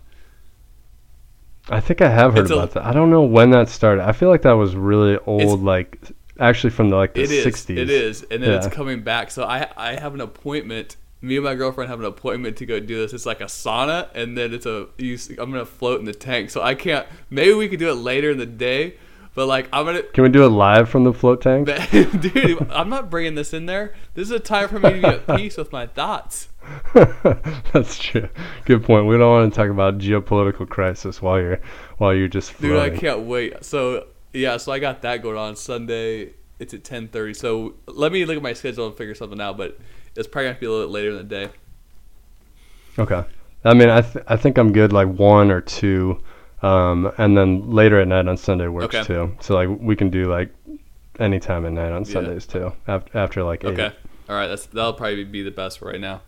I think I have heard It's a- about that. I don't know when that started. I feel like that was really old, like actually from the like the It is. 60s. It is, and then it's coming back. So I I have an appointment. Me and my girlfriend have an appointment to go do this. It's like a sauna, and then it's a. You, I'm gonna float in the tank. So I can't. Maybe we could do it later in the day, but like I'm gonna. Can we do it live from the float tank? [laughs] Dude, I'm not bringing this in there. This is a time for me to be at [laughs] peace with my thoughts. [laughs] That's true. Good point. We don't want to talk about geopolitical crisis while you're while you're just Dude, I can't wait. So yeah, so I got that going on Sunday. It's at 10:30. So let me look at my schedule and figure something out. But it's probably gonna be a little bit later in the day. Okay. I mean, I th- I think I'm good like one or two, um, and then later at night on Sunday works Okay. too. So like we can do like any time at night on Yeah. Sundays too. After after like eight. Okay. All right. That's that'll probably be the best for right now.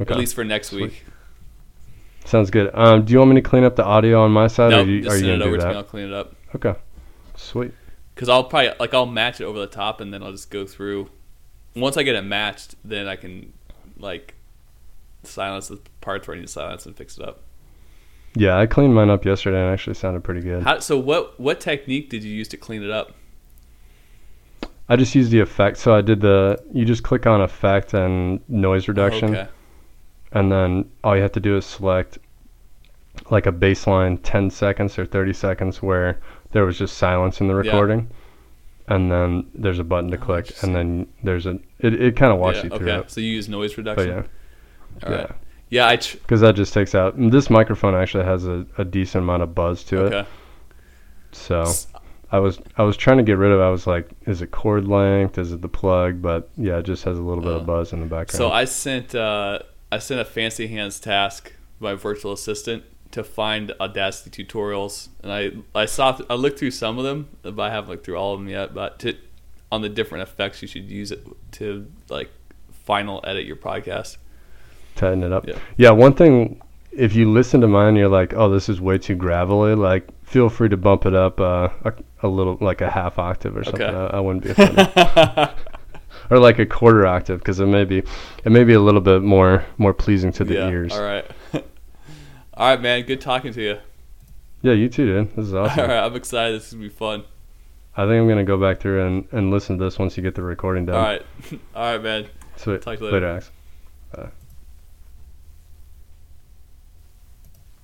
Okay. At least for next Sweet. week. Sounds good. Um, do you want me to clean up the audio on my side, No, or you, just are you send it gonna over do me. that? I'll clean it up. Okay. Sweet. Cause I'll probably like I'll match it over the top, and then I'll just go through. Once I get it matched, then I can like silence the parts where I need to silence and fix it up. Yeah, I cleaned mine up yesterday and it actually sounded pretty good. How, so what what technique did you use to clean it up? I just used the effect. So I did the. You just click on effect and noise oh, reduction, Okay. and then all you have to do is select like a baseline 10 seconds or 30 seconds where there was just silence in the Yeah. recording. And then there's a button to Oh, click, and then there's a. It, it kind of walks yeah, you through okay. it. So you use noise reduction. But yeah, All right. yeah. Yeah. I. Tr- because that just takes out. This microphone actually has a, a decent amount of buzz to it. okay. So I was I was trying to get rid of. it. I was like, is it cord length? Is it the plug? But yeah, it just has a little bit Uh, of buzz in the background. So I sent uh, I sent a Fancy Hands task my virtual assistant to find Audacity tutorials, and I I saw I looked through some of them, but I haven't looked through all of them yet. But to on the different effects you should use it to like final edit your podcast. tighten it up. Yeah. Yeah. one thing, if you listen to mine, you're like, oh, this is way too gravelly. Like, feel free to bump it up uh, a, a little, like a half octave or something. Okay. I, I wouldn't be offended. [laughs] or like a quarter octave, because it may be, it may be a little bit more more pleasing to the yeah. ears. All right. All right, man. Good talking to you. Yeah, you too, dude. This is awesome. All right. I'm excited. This is gonna be fun. I think I'm gonna go back through and, and listen to this once you get the recording done. All right. [laughs] all right, man. Sweet. Talk to you later. later. Bye.